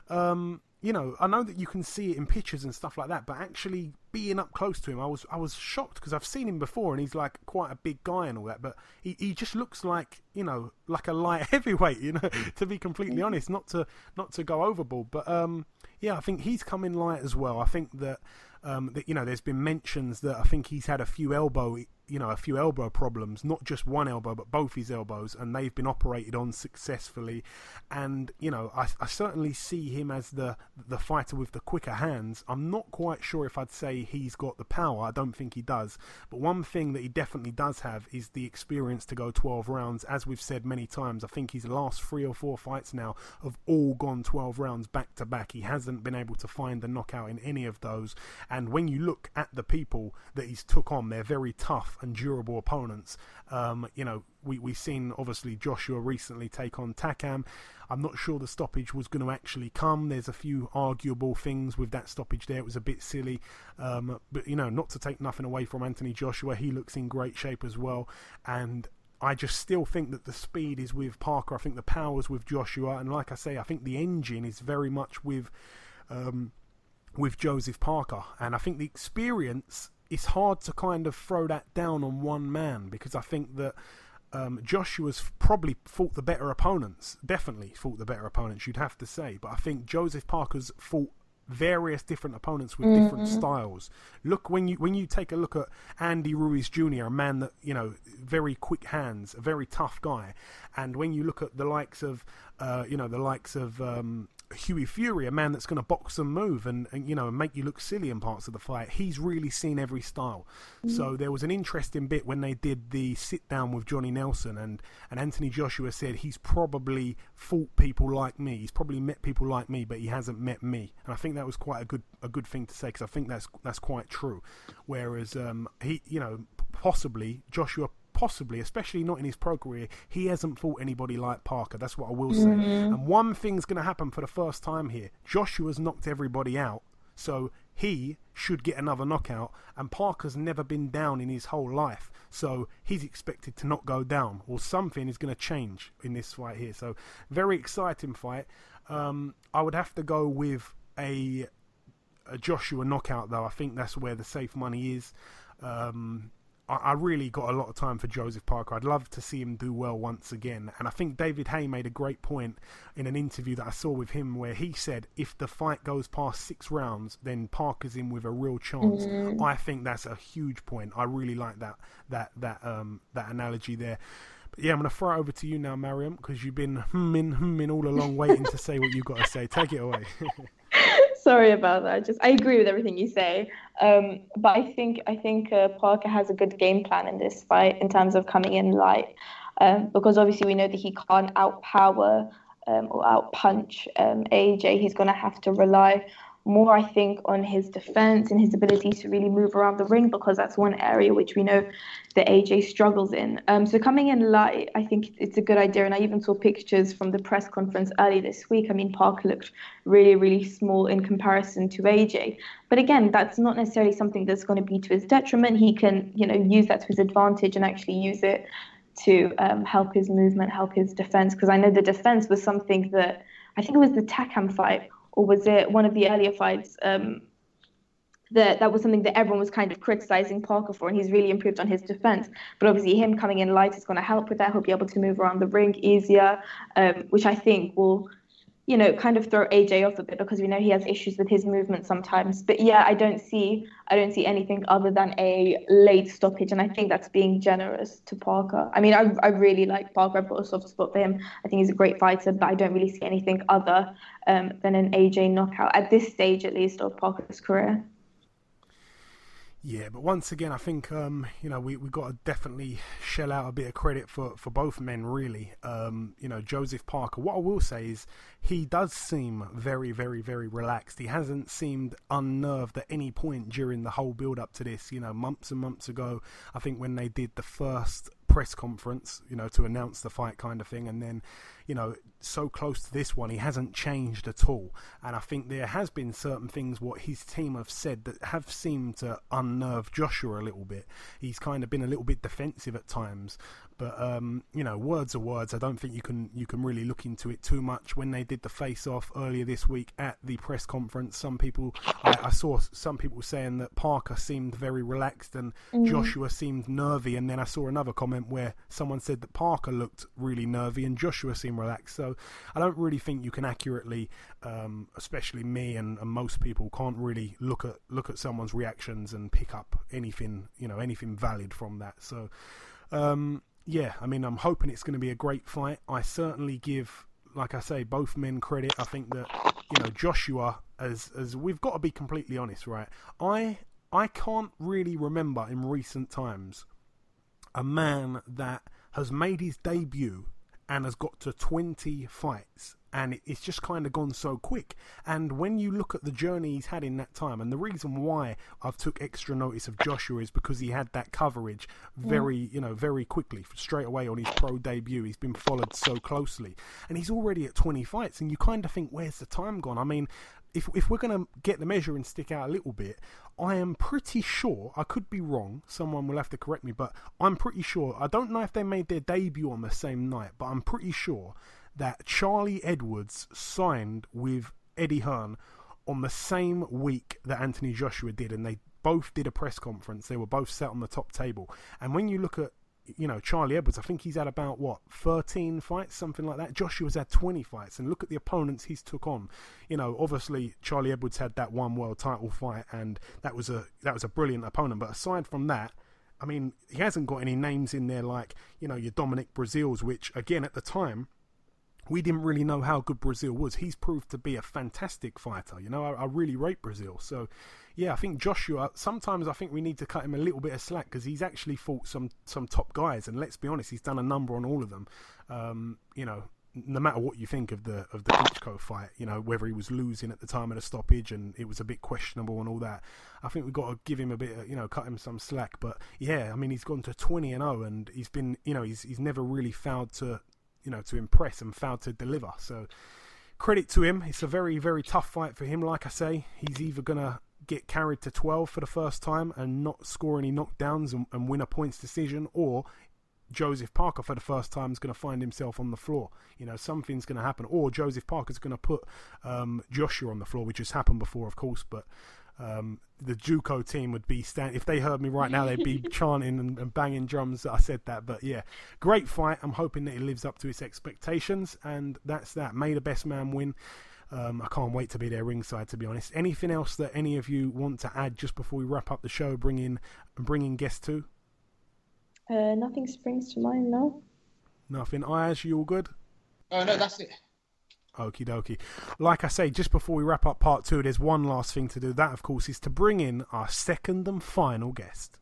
Um, you know, I know that you can see it in pictures and stuff like that, but actually being up close to him, I was I was shocked because I've seen him before and he's like quite a big guy and all that, but he, he just looks like you know like a light heavyweight. You know, to be completely honest, not to not to go overboard, but um, yeah, I think he's coming light as well. I think that um, that you know, there's been mentions that I think he's had a few elbow you know a few elbow problems, not just one elbow but both his elbows, and they've been operated on successfully. And you know, I, I certainly see him as the the fighter with the quicker hands. I'm not quite sure if I'd say he's got the power. I don't think he does. But one thing that he definitely does have is the experience to go 12 rounds. As we've said many times, I think his last three or four fights now have all gone 12 rounds back to back. He hasn't been able to find the knockout in any of those. And when you look at the people that he's took on, they're very tough and durable opponents. Um, you know, we, we've seen obviously Joshua recently take on Takam. I'm not sure the stoppage was going to actually come. There's a few arguable things with that stoppage there. It was a bit silly. Um, but, you know, not to take nothing away from Anthony Joshua, he looks in great shape as well. And I just still think that the speed is with Parker. I think the power's with Joshua. And like I say, I think the engine is very much with. Um, with Joseph Parker, and I think the experience it's hard to kind of throw that down on one man because I think that um, Joshua's probably fought the better opponents. Definitely fought the better opponents, you'd have to say. But I think Joseph Parker's fought various different opponents with mm-hmm. different styles. Look when you when you take a look at Andy Ruiz Jr., a man that you know very quick hands, a very tough guy, and when you look at the likes of uh, you know the likes of um, Hughie Fury, a man that's going to box and move and, and, you know make you look silly in parts of the fight. He's really seen every style. Mm. So there was an interesting bit when they did the sit down with Johnny Nelson and and Anthony Joshua said he's probably fought people like me. He's probably met people like me, but he hasn't met me. And I think that was quite a good a good thing to say because I think that's that's quite true. Whereas um, he, you know, possibly Joshua possibly, especially not in his pro career, he hasn't fought anybody like Parker. That's what I will say. Mm-hmm. And one thing's going to happen for the first time here. Joshua's knocked everybody out, so he should get another knockout. And Parker's never been down in his whole life, so he's expected to not go down, or something is going to change in this fight here. So very exciting fight. Um, I would have to go with a, a Joshua knockout, though. I think that's where the safe money is. Um, I, really got a lot of time for Joseph Parker. I'd love to see him do well once again. And I think David Haye made a great point in an interview that I saw with him where he said if the fight goes past six rounds, then Parker's in with a real chance. Mm-hmm. I think that's a huge point. I really like that that that um that analogy there. But yeah, I'm going to throw it over to you now, Mariam, because you've been humming, humming all along, waiting to say what you've got to say. Take it away. Sorry about that. Just I agree with everything you say, um, but I think I think uh, Parker has a good game plan in this fight in terms of coming in light, um, because obviously we know that he can't outpower um, or outpunch um, AJ. He's going to have to rely more, I think, on his defense and his ability to really move around the ring because that's one area which we know that AJ struggles in. Um, so coming in light, I think it's a good idea. And I even saw pictures from the press conference early this week. I mean, Parker looked really, really small in comparison to AJ. But again, that's not necessarily something that's going to be to his detriment. He can, you know, use that to his advantage and actually use it to um, help his movement, help his defense. Because I know the defense was something that I think it was the Takam fight or was it one of the earlier fights? Um, that that was something that everyone was kind of criticizing Parker for, and he's really improved on his defense. But obviously, him coming in light is going to help with that. He'll be able to move around the ring easier, um, which I think will you know, kind of throw AJ off a bit because we know he has issues with his movement sometimes. But yeah, I don't see I don't see anything other than a late stoppage, and I think that's being generous to Parker. I mean, I I really like Parker. I've got a soft spot for him. I think he's a great fighter, but I don't really see anything other um, than an AJ knockout at this stage, at least, of Parker's career. Yeah, but once again, I think um, you know we we got to definitely shell out a bit of credit for, for both men, really. Um, you know, Joseph Parker. What I will say is he does seem very, very, very relaxed. He hasn't seemed unnerved at any point during the whole build up to this. You know, months and months ago, I think when they did the first press conference, you know, to announce the fight kind of thing, and then you know, so close to this one, he hasn't changed at all. And I think there has been certain things what his team have said that have seemed to unnerve Joshua a little bit. He's kind of been a little bit defensive at times, but um, you know, words are words. I don't think you can you can really look into it too much. When they did the face off earlier this week at the press conference, some people I, I saw some people saying that Parker seemed very relaxed and mm. Joshua seemed nervy, and then I saw another comment where someone said that Parker looked really nervy and Joshua seemed relaxed. So I don't really think you can accurately, um, especially me and, and most people, can't really look at look at someone's reactions and pick up anything you know anything valid from that. So. Um, yeah, I mean, I'm hoping it's going to be a great fight. I certainly give, like I say, both men credit. I think that you know Joshua, as as we've got to be completely honest, right? I I can't really remember in recent times a man that has made his debut and has got to 20 fights and it's just kind of gone so quick. And when you look at the journey he's had in that time, and the reason why I've took extra notice of Joshua is because he had that coverage mm. very, you know, very quickly, straight away on his pro debut. He's been followed so closely, and he's already at 20 fights, and you kind of think, where's the time gone? I mean, if if we're going to get the measure and stick out a little bit, I am pretty sure I could be wrong. Someone will have to correct me, but I'm pretty sure. I don't know if they made their debut on the same night, but I'm pretty sure that Charlie Edwards signed with Eddie Hearn on the same week that Anthony Joshua did, and they both did a press conference. They were both sat on the top table. And when you look at you know, Charlie Edwards, I think he's had about what, 13 fights, something like that. Joshua's had 20 fights, and look at the opponents he's took on. You know, obviously Charlie Edwards had that one world title fight, and that was a that was a brilliant opponent. But aside from that, I mean, he hasn't got any names in there like you know your Dominic Breazeales, which again at the time we didn't really know how good Breazeale was. He's proved to be a fantastic fighter. You know, I, I, really rate Breazeale. So, yeah, I think Joshua. Sometimes I think we need to cut him a little bit of slack because he's actually fought some some top guys, and let's be honest, he's done a number on all of them. Um, you know, no matter what you think of the of the Klitschko fight, you know whether he was losing at the time of the stoppage and it was a bit questionable and all that. I think we've got to give him a bit, of, you know, cut him some slack. But yeah, I mean he's gone to twenty and zero, and he's been, you know, he's he's never really failed to you know, to impress and failed to deliver. So credit to him. It's a very, very tough fight for him. Like I say, he's either going to get carried to 12 for the first time and not score any knockdowns and, and win a points decision, or Joseph Parker for the first time is going to find himself on the floor. You know, something's going to happen, or Joseph Parker's going to put um, Joshua on the floor, which has happened before, of course. But um, the Duco team would be stand if they heard me right now, they'd be chanting and, and, banging drums that I said that. But yeah, great fight. I'm hoping that it lives up to its expectations, and that's that. May the best man win. Um, I can't wait to be there ringside. To be honest, anything else that any of you want to add just before we wrap up the show? Bring in, bring in guests too. Uh, nothing springs to mind. No. Nothing. Ayaz, you all good? Oh no, that's it. Okie dokie. Like I say, just before we wrap up part two, there's one last thing to do. That, of course, is to bring in our second and final guest.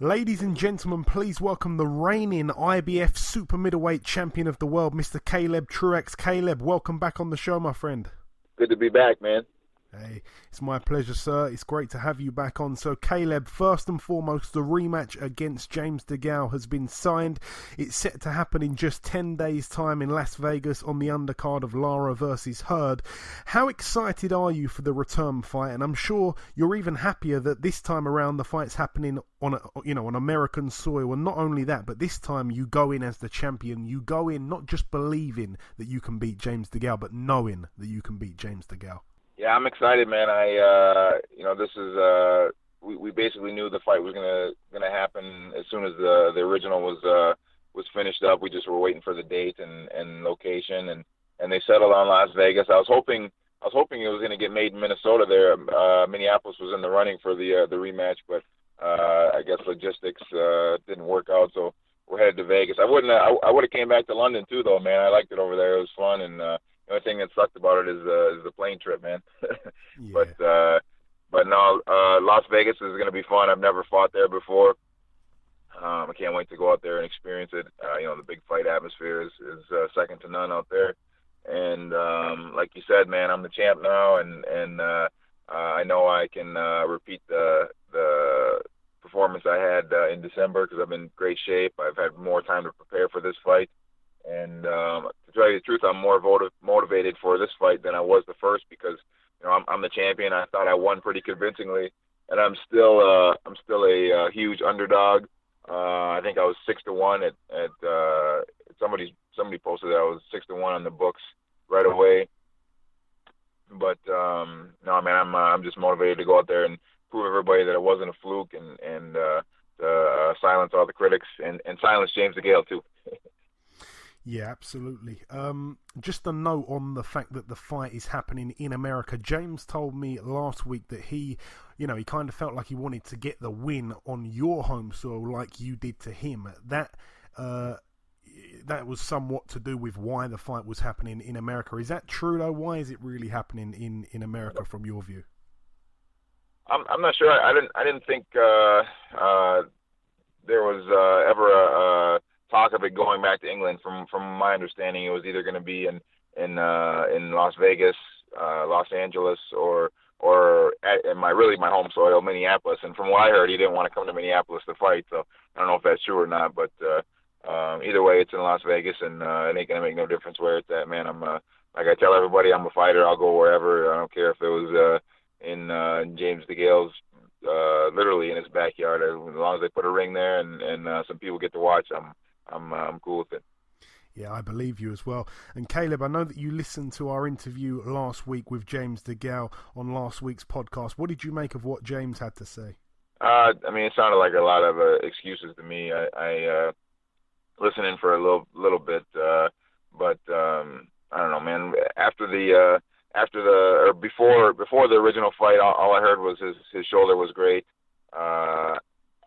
Ladies and gentlemen, please welcome the reigning IBF super middleweight champion of the world, Mr. Caleb Truax. Caleb, welcome back on the show, my friend. Good to be back, man. Hey, it's my pleasure, sir. It's great to have you back on. So, Caleb, first and foremost, the rematch against James DeGale has been signed. It's set to happen in just 10 days' time in Las Vegas on the undercard of Lara versus Hurd. How excited are you for the return fight? And I'm sure you're even happier that this time around the fight's happening on, a, you know, on American soil. And not only that, but this time you go in as the champion. You go in not just believing that you can beat James DeGale, but knowing that you can beat James DeGale. Yeah, I'm excited, man. I, uh, you know, this is, uh, we, we basically knew the fight was gonna gonna happen as soon as the the original was uh was finished up. We just were waiting for the date and and location, and and they settled on Las Vegas. I was hoping I was hoping it was gonna get made in Minnesota. There, uh, Minneapolis was in the running for the uh, the rematch, but uh, I guess logistics uh, didn't work out, so we're headed to Vegas. I wouldn't. I, I would have came back to London too, though, man. I liked it over there. It was fun, and uh, the only thing that sucked about it is uh, is the plane trip, man. yeah. But uh, but no, uh, Las Vegas is going to be fun. I've never fought there before. Um, I can't wait to go out there and experience it. Uh, you know, the big fight atmosphere is, is uh, second to none out there. And um, like you said, man, I'm the champ now, and and uh, uh, I know I can uh, repeat the the performance I had uh, in December because I'm in great shape. I've had more time to prepare for this fight, and um, to tell you the truth, I'm more votive, motivated for this fight than I was the first because you know I'm, I'm the champion. I thought I won pretty convincingly, and I'm still uh, I'm still a uh, huge underdog. Uh, I think I was six to one at at uh, somebody somebody posted that I was six to one on the books right away. But um, no, man, I'm uh, I'm just motivated to go out there and prove everybody that it wasn't a fluke and and uh, uh, silence all the critics and and silence James DeGale too. Yeah, absolutely. Um, just a note on the fact that the fight is happening in America. James told me last week that he, you know, he kind of felt like he wanted to get the win on your home soil, like you did to him. That uh, that was somewhat to do with why the fight was happening in America. Is that true though? Why is it really happening in in America from your view? I'm I'm not sure. I, I didn't I didn't think uh, uh, there was uh, ever a, a talk of it going back to England. From from my understanding, it was either going to be in in uh, in Las Vegas, uh, Los Angeles, or or at, in my really my home soil, Minneapolis. And from what I heard, he didn't want to come to Minneapolis to fight. So I don't know if that's true or not. But uh, um, either way, it's in Las Vegas, and uh, it ain't gonna make no difference where it's at, man. I'm uh, like I tell everybody, I'm a fighter. I'll go wherever. I don't care if it was uh, in uh, James DeGale's uh, literally in his backyard. As long as they put a ring there and and uh, some people get to watch, I'm I'm uh, I'm cool with it. Yeah, I believe you as well. And Caleb, I know that you listened to our interview last week with James DeGale on last week's podcast. What did you make of what James had to say? Uh, I mean, it sounded like a lot of uh, excuses to me. I, I uh, listened in for a little little bit, uh, but um, I don't know, man. After the uh, after the or before before the original fight, all, all I heard was his his shoulder was great. Uh,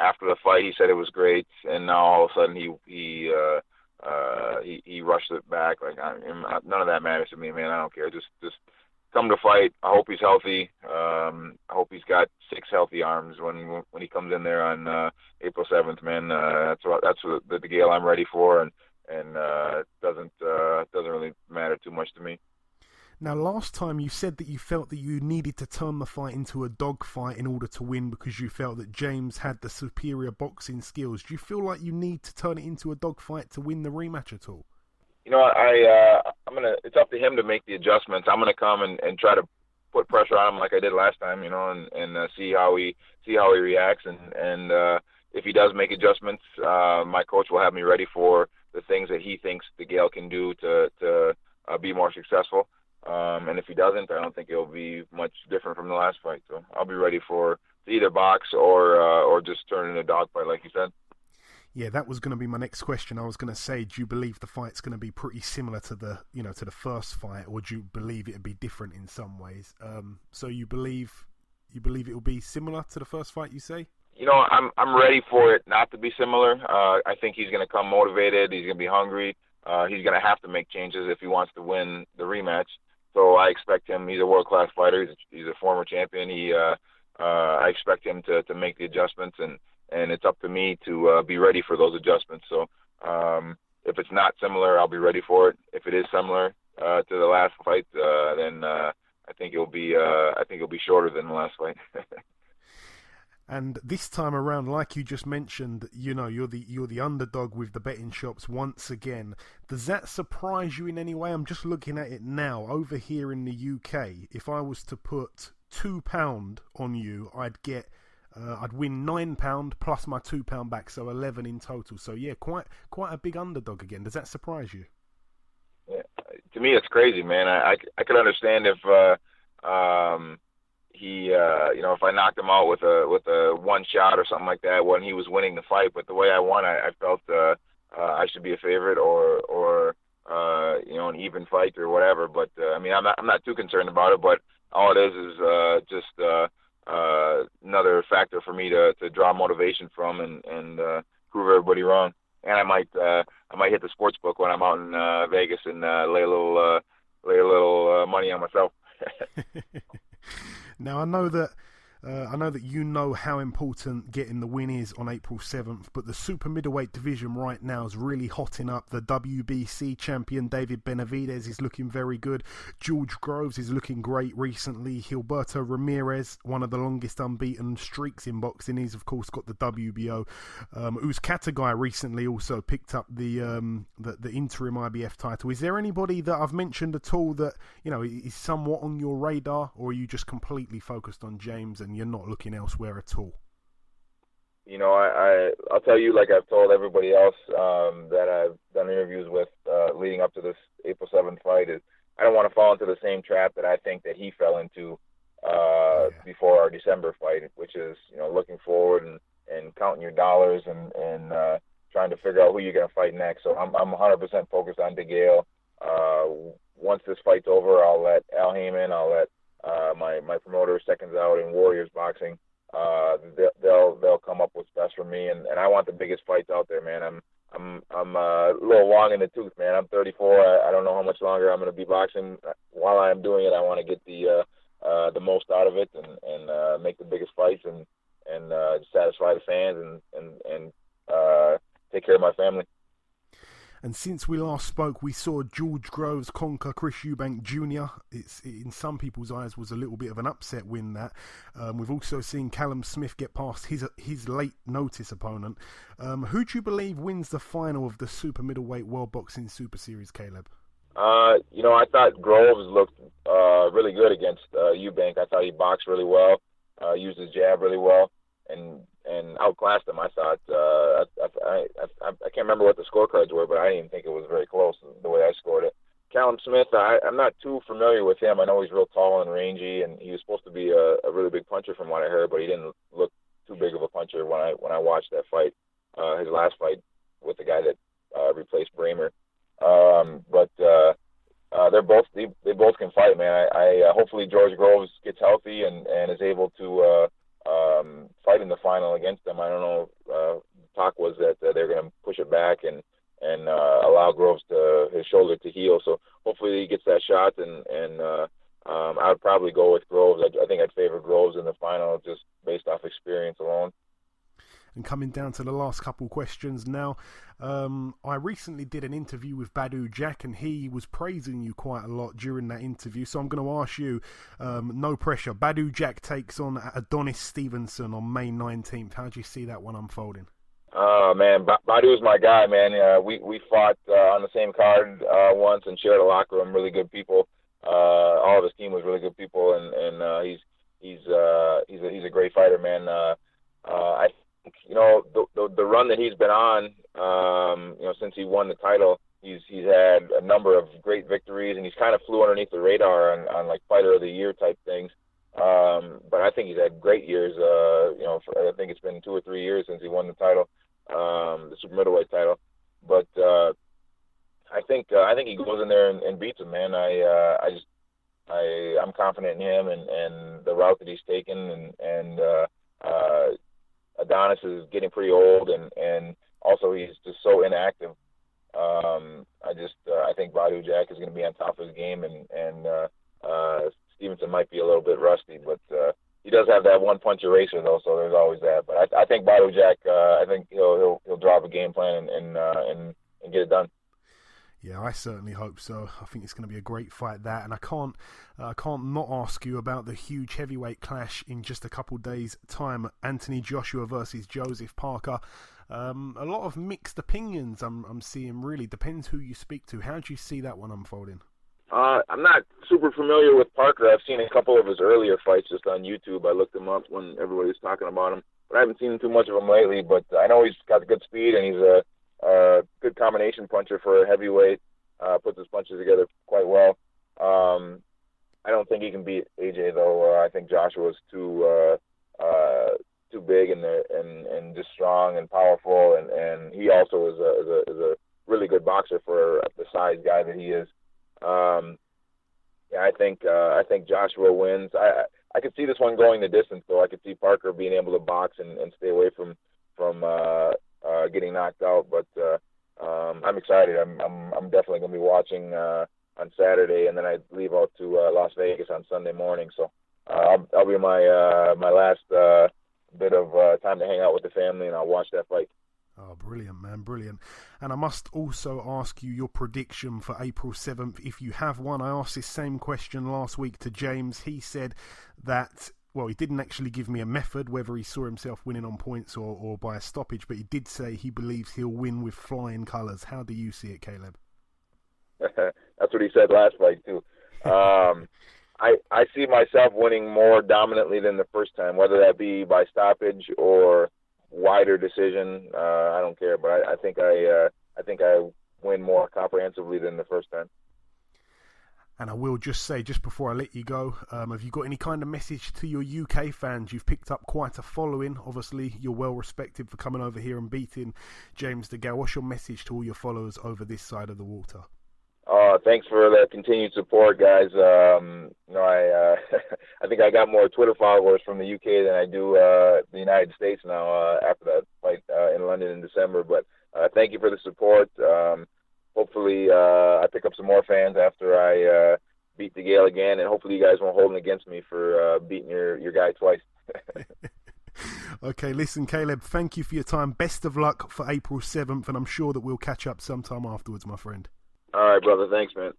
after the fight, he said it was great, and now all of a sudden he he uh, uh, he, he rushed it back. Like I, none of that matters to me, man. I don't care. Just just come to fight. I hope he's healthy. Um, I hope he's got six healthy arms when when he comes in there on uh, April seventh, man. Uh, that's what that's what the, DeGale I'm ready for, and and uh, doesn't uh, doesn't really matter too much to me. Now, last time you said that you felt that you needed to turn the fight into a dogfight in order to win because you felt that James had the superior boxing skills. Do you feel like you need to turn it into a dogfight to win the rematch at all? You know, I uh, I'm gonna. It's up to him to make the adjustments. I'm gonna come and, and try to put pressure on him like I did last time. You know, and and uh, see how he see how he reacts and and uh, if he does make adjustments, uh, my coach will have me ready for the things that he thinks DeGale can do to to uh, be more successful. Um, and if he doesn't, I don't think it'll be much different from the last fight. So I'll be ready for either box or uh, or just turn into a dog fight, like you said. Yeah, that was going to be my next question. I was going to say, do you believe the fight's going to be pretty similar to the you know to the first fight, or do you believe it'll be different in some ways? Um, so you believe you believe it will be similar to the first fight, you say? You know, I'm I'm ready for it not to be similar. Uh, I think he's going to come motivated. He's going to be hungry. Uh, he's going to have to make changes if he wants to win the rematch. So I expect him. He's a world class fighter. He's a, he's a former champion. He uh, uh, I expect him to to make the adjustments, and and it's up to me to uh, be ready for those adjustments. So um, if it's not similar, I'll be ready for it. If it is similar uh, to the last fight, uh, then uh, I think it'll be uh, I think it'll be shorter than the last fight. And this time around, like you just mentioned, you know you're the you're the underdog with the betting shops once again. Does that surprise you in any way? I'm just looking at it now over here in the UK. If I was to put two pound on you, I'd get uh, I'd win nine pound plus my two pound back, so eleven in total. So yeah, quite quite a big underdog again. Does that surprise you? Yeah, to me, it's crazy, man. I I, I could understand if. Uh, um, he uh you know if I knocked him out with a with a one shot or something like that when he was winning the fight but the way I won I, I felt uh, uh I should be a favorite or or uh you know an even fight or whatever. But uh, I mean I'm not I'm not too concerned about it but all it is is uh just uh uh another factor for me to to draw motivation from and and uh prove everybody wrong. And I might uh I might hit the sports book when I'm out in uh Vegas and uh lay a little uh lay a little uh, money on myself Now I know that Uh, I know that you know how important getting the win is on April 7th, but the super middleweight division right now is really hotting up. The WBC champion David Benavidez is looking very good. George Groves is looking great recently. Gilberto Ramirez, one of the longest unbeaten streaks in boxing, he's of course got the WBO. Um, Uzcategui recently also picked up the, um, the the interim IBF title. Is there anybody that I've mentioned at all that you know is somewhat on your radar, or are you just completely focused on James and you're not looking elsewhere at all? You know, I, I I'll tell you like I've told everybody else um, that I've done interviews with uh, leading up to this April seventh fight is I don't want to fall into the same trap that I think that he fell into uh, yeah. before our December fight, which is you know looking forward and, and counting your dollars and and uh, trying to figure out who you're going to fight next. So I'm I'm 100% focused on DeGale. Uh, once this fight's over, I'll let Al Haymon, I'll let uh, my my promoter seconds out in Warriors Boxing. Uh, they'll they'll they'll come up with best for me, and, and I want the biggest fights out there, man. I'm I'm I'm uh, a little long in the tooth, man. I'm 34. I, I don't know how much longer I'm going to be boxing. While I'm doing it, I want to get the uh, uh, the most out of it and and uh, make the biggest fights and and uh, satisfy the fans and and and uh, take care of my family. And since we last spoke, we saw George Groves conquer Chris Eubank Jr. It's in some people's eyes was a little bit of an upset win. That um, we've also seen Callum Smith get past his his late notice opponent. Um, who do you believe wins the final of the super middleweight World Boxing Super Series, Caleb? Uh, you know, I thought Groves looked uh, really good against uh, Eubank. I thought he boxed really well, uh, used his jab really well, and and outclassed him. I thought uh, I, I, I, I can't remember what the scorecards were, but I didn't think it was very close the way I scored it. Callum Smith, I, I'm not too familiar with him. I know he's real tall and rangy, and he was supposed to be a, a really big puncher from what I heard, but he didn't look too big of a puncher when I when I watched that fight, uh, his last fight with the guy that uh, replaced Brähmer. Um, but uh, uh, they're both they, they both can fight, man. I, I uh, hopefully George Groves gets healthy and and is able to uh, um, fight in the final against them. I don't know. Uh, talk was that uh, they're going to push it back and and uh, allow Groves to his shoulder to heal. So hopefully he gets that shot. And and uh, um, I would probably go with Groves. I, I think I'd favor Groves in the final just based off experience alone. And coming down to the last couple questions now, um, I recently did an interview with Badou Jack, and he was praising you quite a lot during that interview. So I'm going to ask you, um, no pressure. Badou Jack takes on Adonis Stevenson on May 19th. How do you see that one unfolding? Oh man, ba- Badou's my guy, man. Uh, we we fought uh, on the same card uh, once and shared a locker room. Really good people. Uh, all of his team was really good people, and and uh, he's he's uh, he's a, he's a great fighter, man. Uh, uh, I you know the, the the run that he's been on, um, you know, since he won the title, he's he's had a number of great victories, and he's kind of flew underneath the radar on, on like fighter of the year type things. Um, but I think he's had great years. Uh, you know, for, I think it's been two or three years since he won the title, um, the super middleweight title. But uh, I think uh, I think he goes in there and, and beats him, man. I uh, I just I I'm confident in him and and the route that he's taken, and and uh, uh, Adonis is getting pretty old, and and also he's just so inactive. Um, I just uh, I think Badou Jack is going to be on top of his game, and and uh, uh, Stevenson might be a little bit rusty, but uh, he does have that one punch eraser though, so there's always that. But I, I think Badou Jack, uh, I think he'll he'll he'll drop a game plan and and uh, and, and get it done. Yeah, I certainly hope so. I think it's going to be a great fight that, and I can't, uh, I can't not ask you about the huge heavyweight clash in just a couple days' time. Anthony Joshua versus Joseph Parker. Um, a lot of mixed opinions. I'm, I'm seeing. Really depends who you speak to. How do you see that one unfolding? Uh, I'm not super familiar with Parker. I've seen a couple of his earlier fights just on YouTube. I looked him up when everybody was talking about him, but I haven't seen too much of him lately. But I know he's got good speed and he's a uh, good combination puncher for a heavyweight. Uh, puts his punches together quite well. Um, I don't think he can beat AJ though. Uh, I think Joshua's too uh, uh, too big and and and just strong and powerful, and and he also is a is a, is a really good boxer for the size guy that he is. Um, yeah, I think uh, I think Joshua wins. I I could see this one going the distance though. I could see Parker being able to box and, and stay away from from uh, uh, getting knocked out. But uh, um, I'm excited. I'm I'm I'm definitely gonna be watching uh, on Saturday, and then I leave out to uh, Las Vegas on Sunday morning. So uh, I'll, I'll be my uh, my last uh, bit of uh, time to hang out with the family, and I'll watch that fight. Oh, brilliant, man, brilliant. And I must also ask you your prediction for April 7th, if you have one. I asked this same question last week to James. He said that, well, he didn't actually give me a method, whether he saw himself winning on points or, or by a stoppage, but he did say he believes he'll win with flying colours. How do you see it, Caleb? That's what he said last fight, too. Um, I, I see myself winning more dominantly than the first time, whether that be by stoppage or wider decision. Uh, I don't care, but I, I think I uh, I think I win more comprehensively than the first time. And I will just say, just before I let you go, um, have you got any kind of message to your UK fans? You've picked up quite a following. Obviously, you're well respected for coming over here and beating James DeGale. What's your message to all your followers over this side of the water? Uh, thanks for the continued support, guys. Um, you know, I uh, I think I got more Twitter followers from the UK than I do uh, the United States now uh, after that fight uh, in London in December. But uh, thank you for the support. Um, hopefully, uh, I pick up some more fans after I uh, beat Gale again, and hopefully, you guys won't hold it against me for uh, beating your your guy twice. okay, listen, Caleb. Thank you for your time. Best of luck for April seventh, and I'm sure that we'll catch up sometime afterwards, my friend. All right, brother. Thanks, man.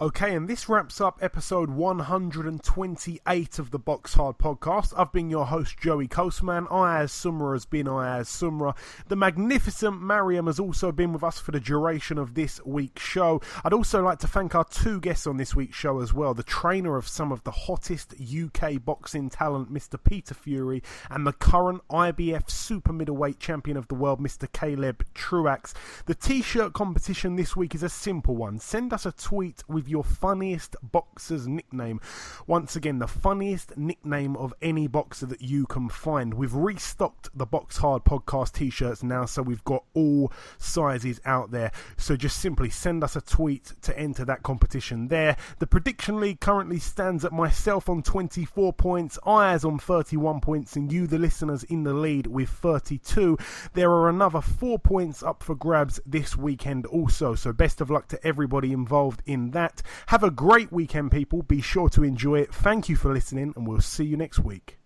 Okay, and this wraps up episode 128 of the Box Hard podcast. I've been your host, Joey Coastman. Ayaz Sumra has been Ayaz Sumra. The magnificent Mariam has also been with us for the duration of this week's show. I'd also like to thank our two guests on this week's show as well the trainer of some of the hottest UK boxing talent, Mr. Peter Fury, and the current IBF super middleweight champion of the world, Mr. Caleb Truax. The t shirt competition this week is a simple one. Send us a tweet with your funniest boxer's nickname. Once again, the funniest nickname of any boxer that you can find. We've restocked the Box Hard podcast t shirts now, so we've got all sizes out there. So just simply send us a tweet to enter that competition there. The prediction league currently stands at myself on 24 points, Ayaz on 31 points, and you, the listeners, in the lead with 32. There are another four points up for grabs this weekend also, so best of luck to everybody involved in that. Have a great weekend, people. Be sure to enjoy it. Thank you for listening, and we'll see you next week.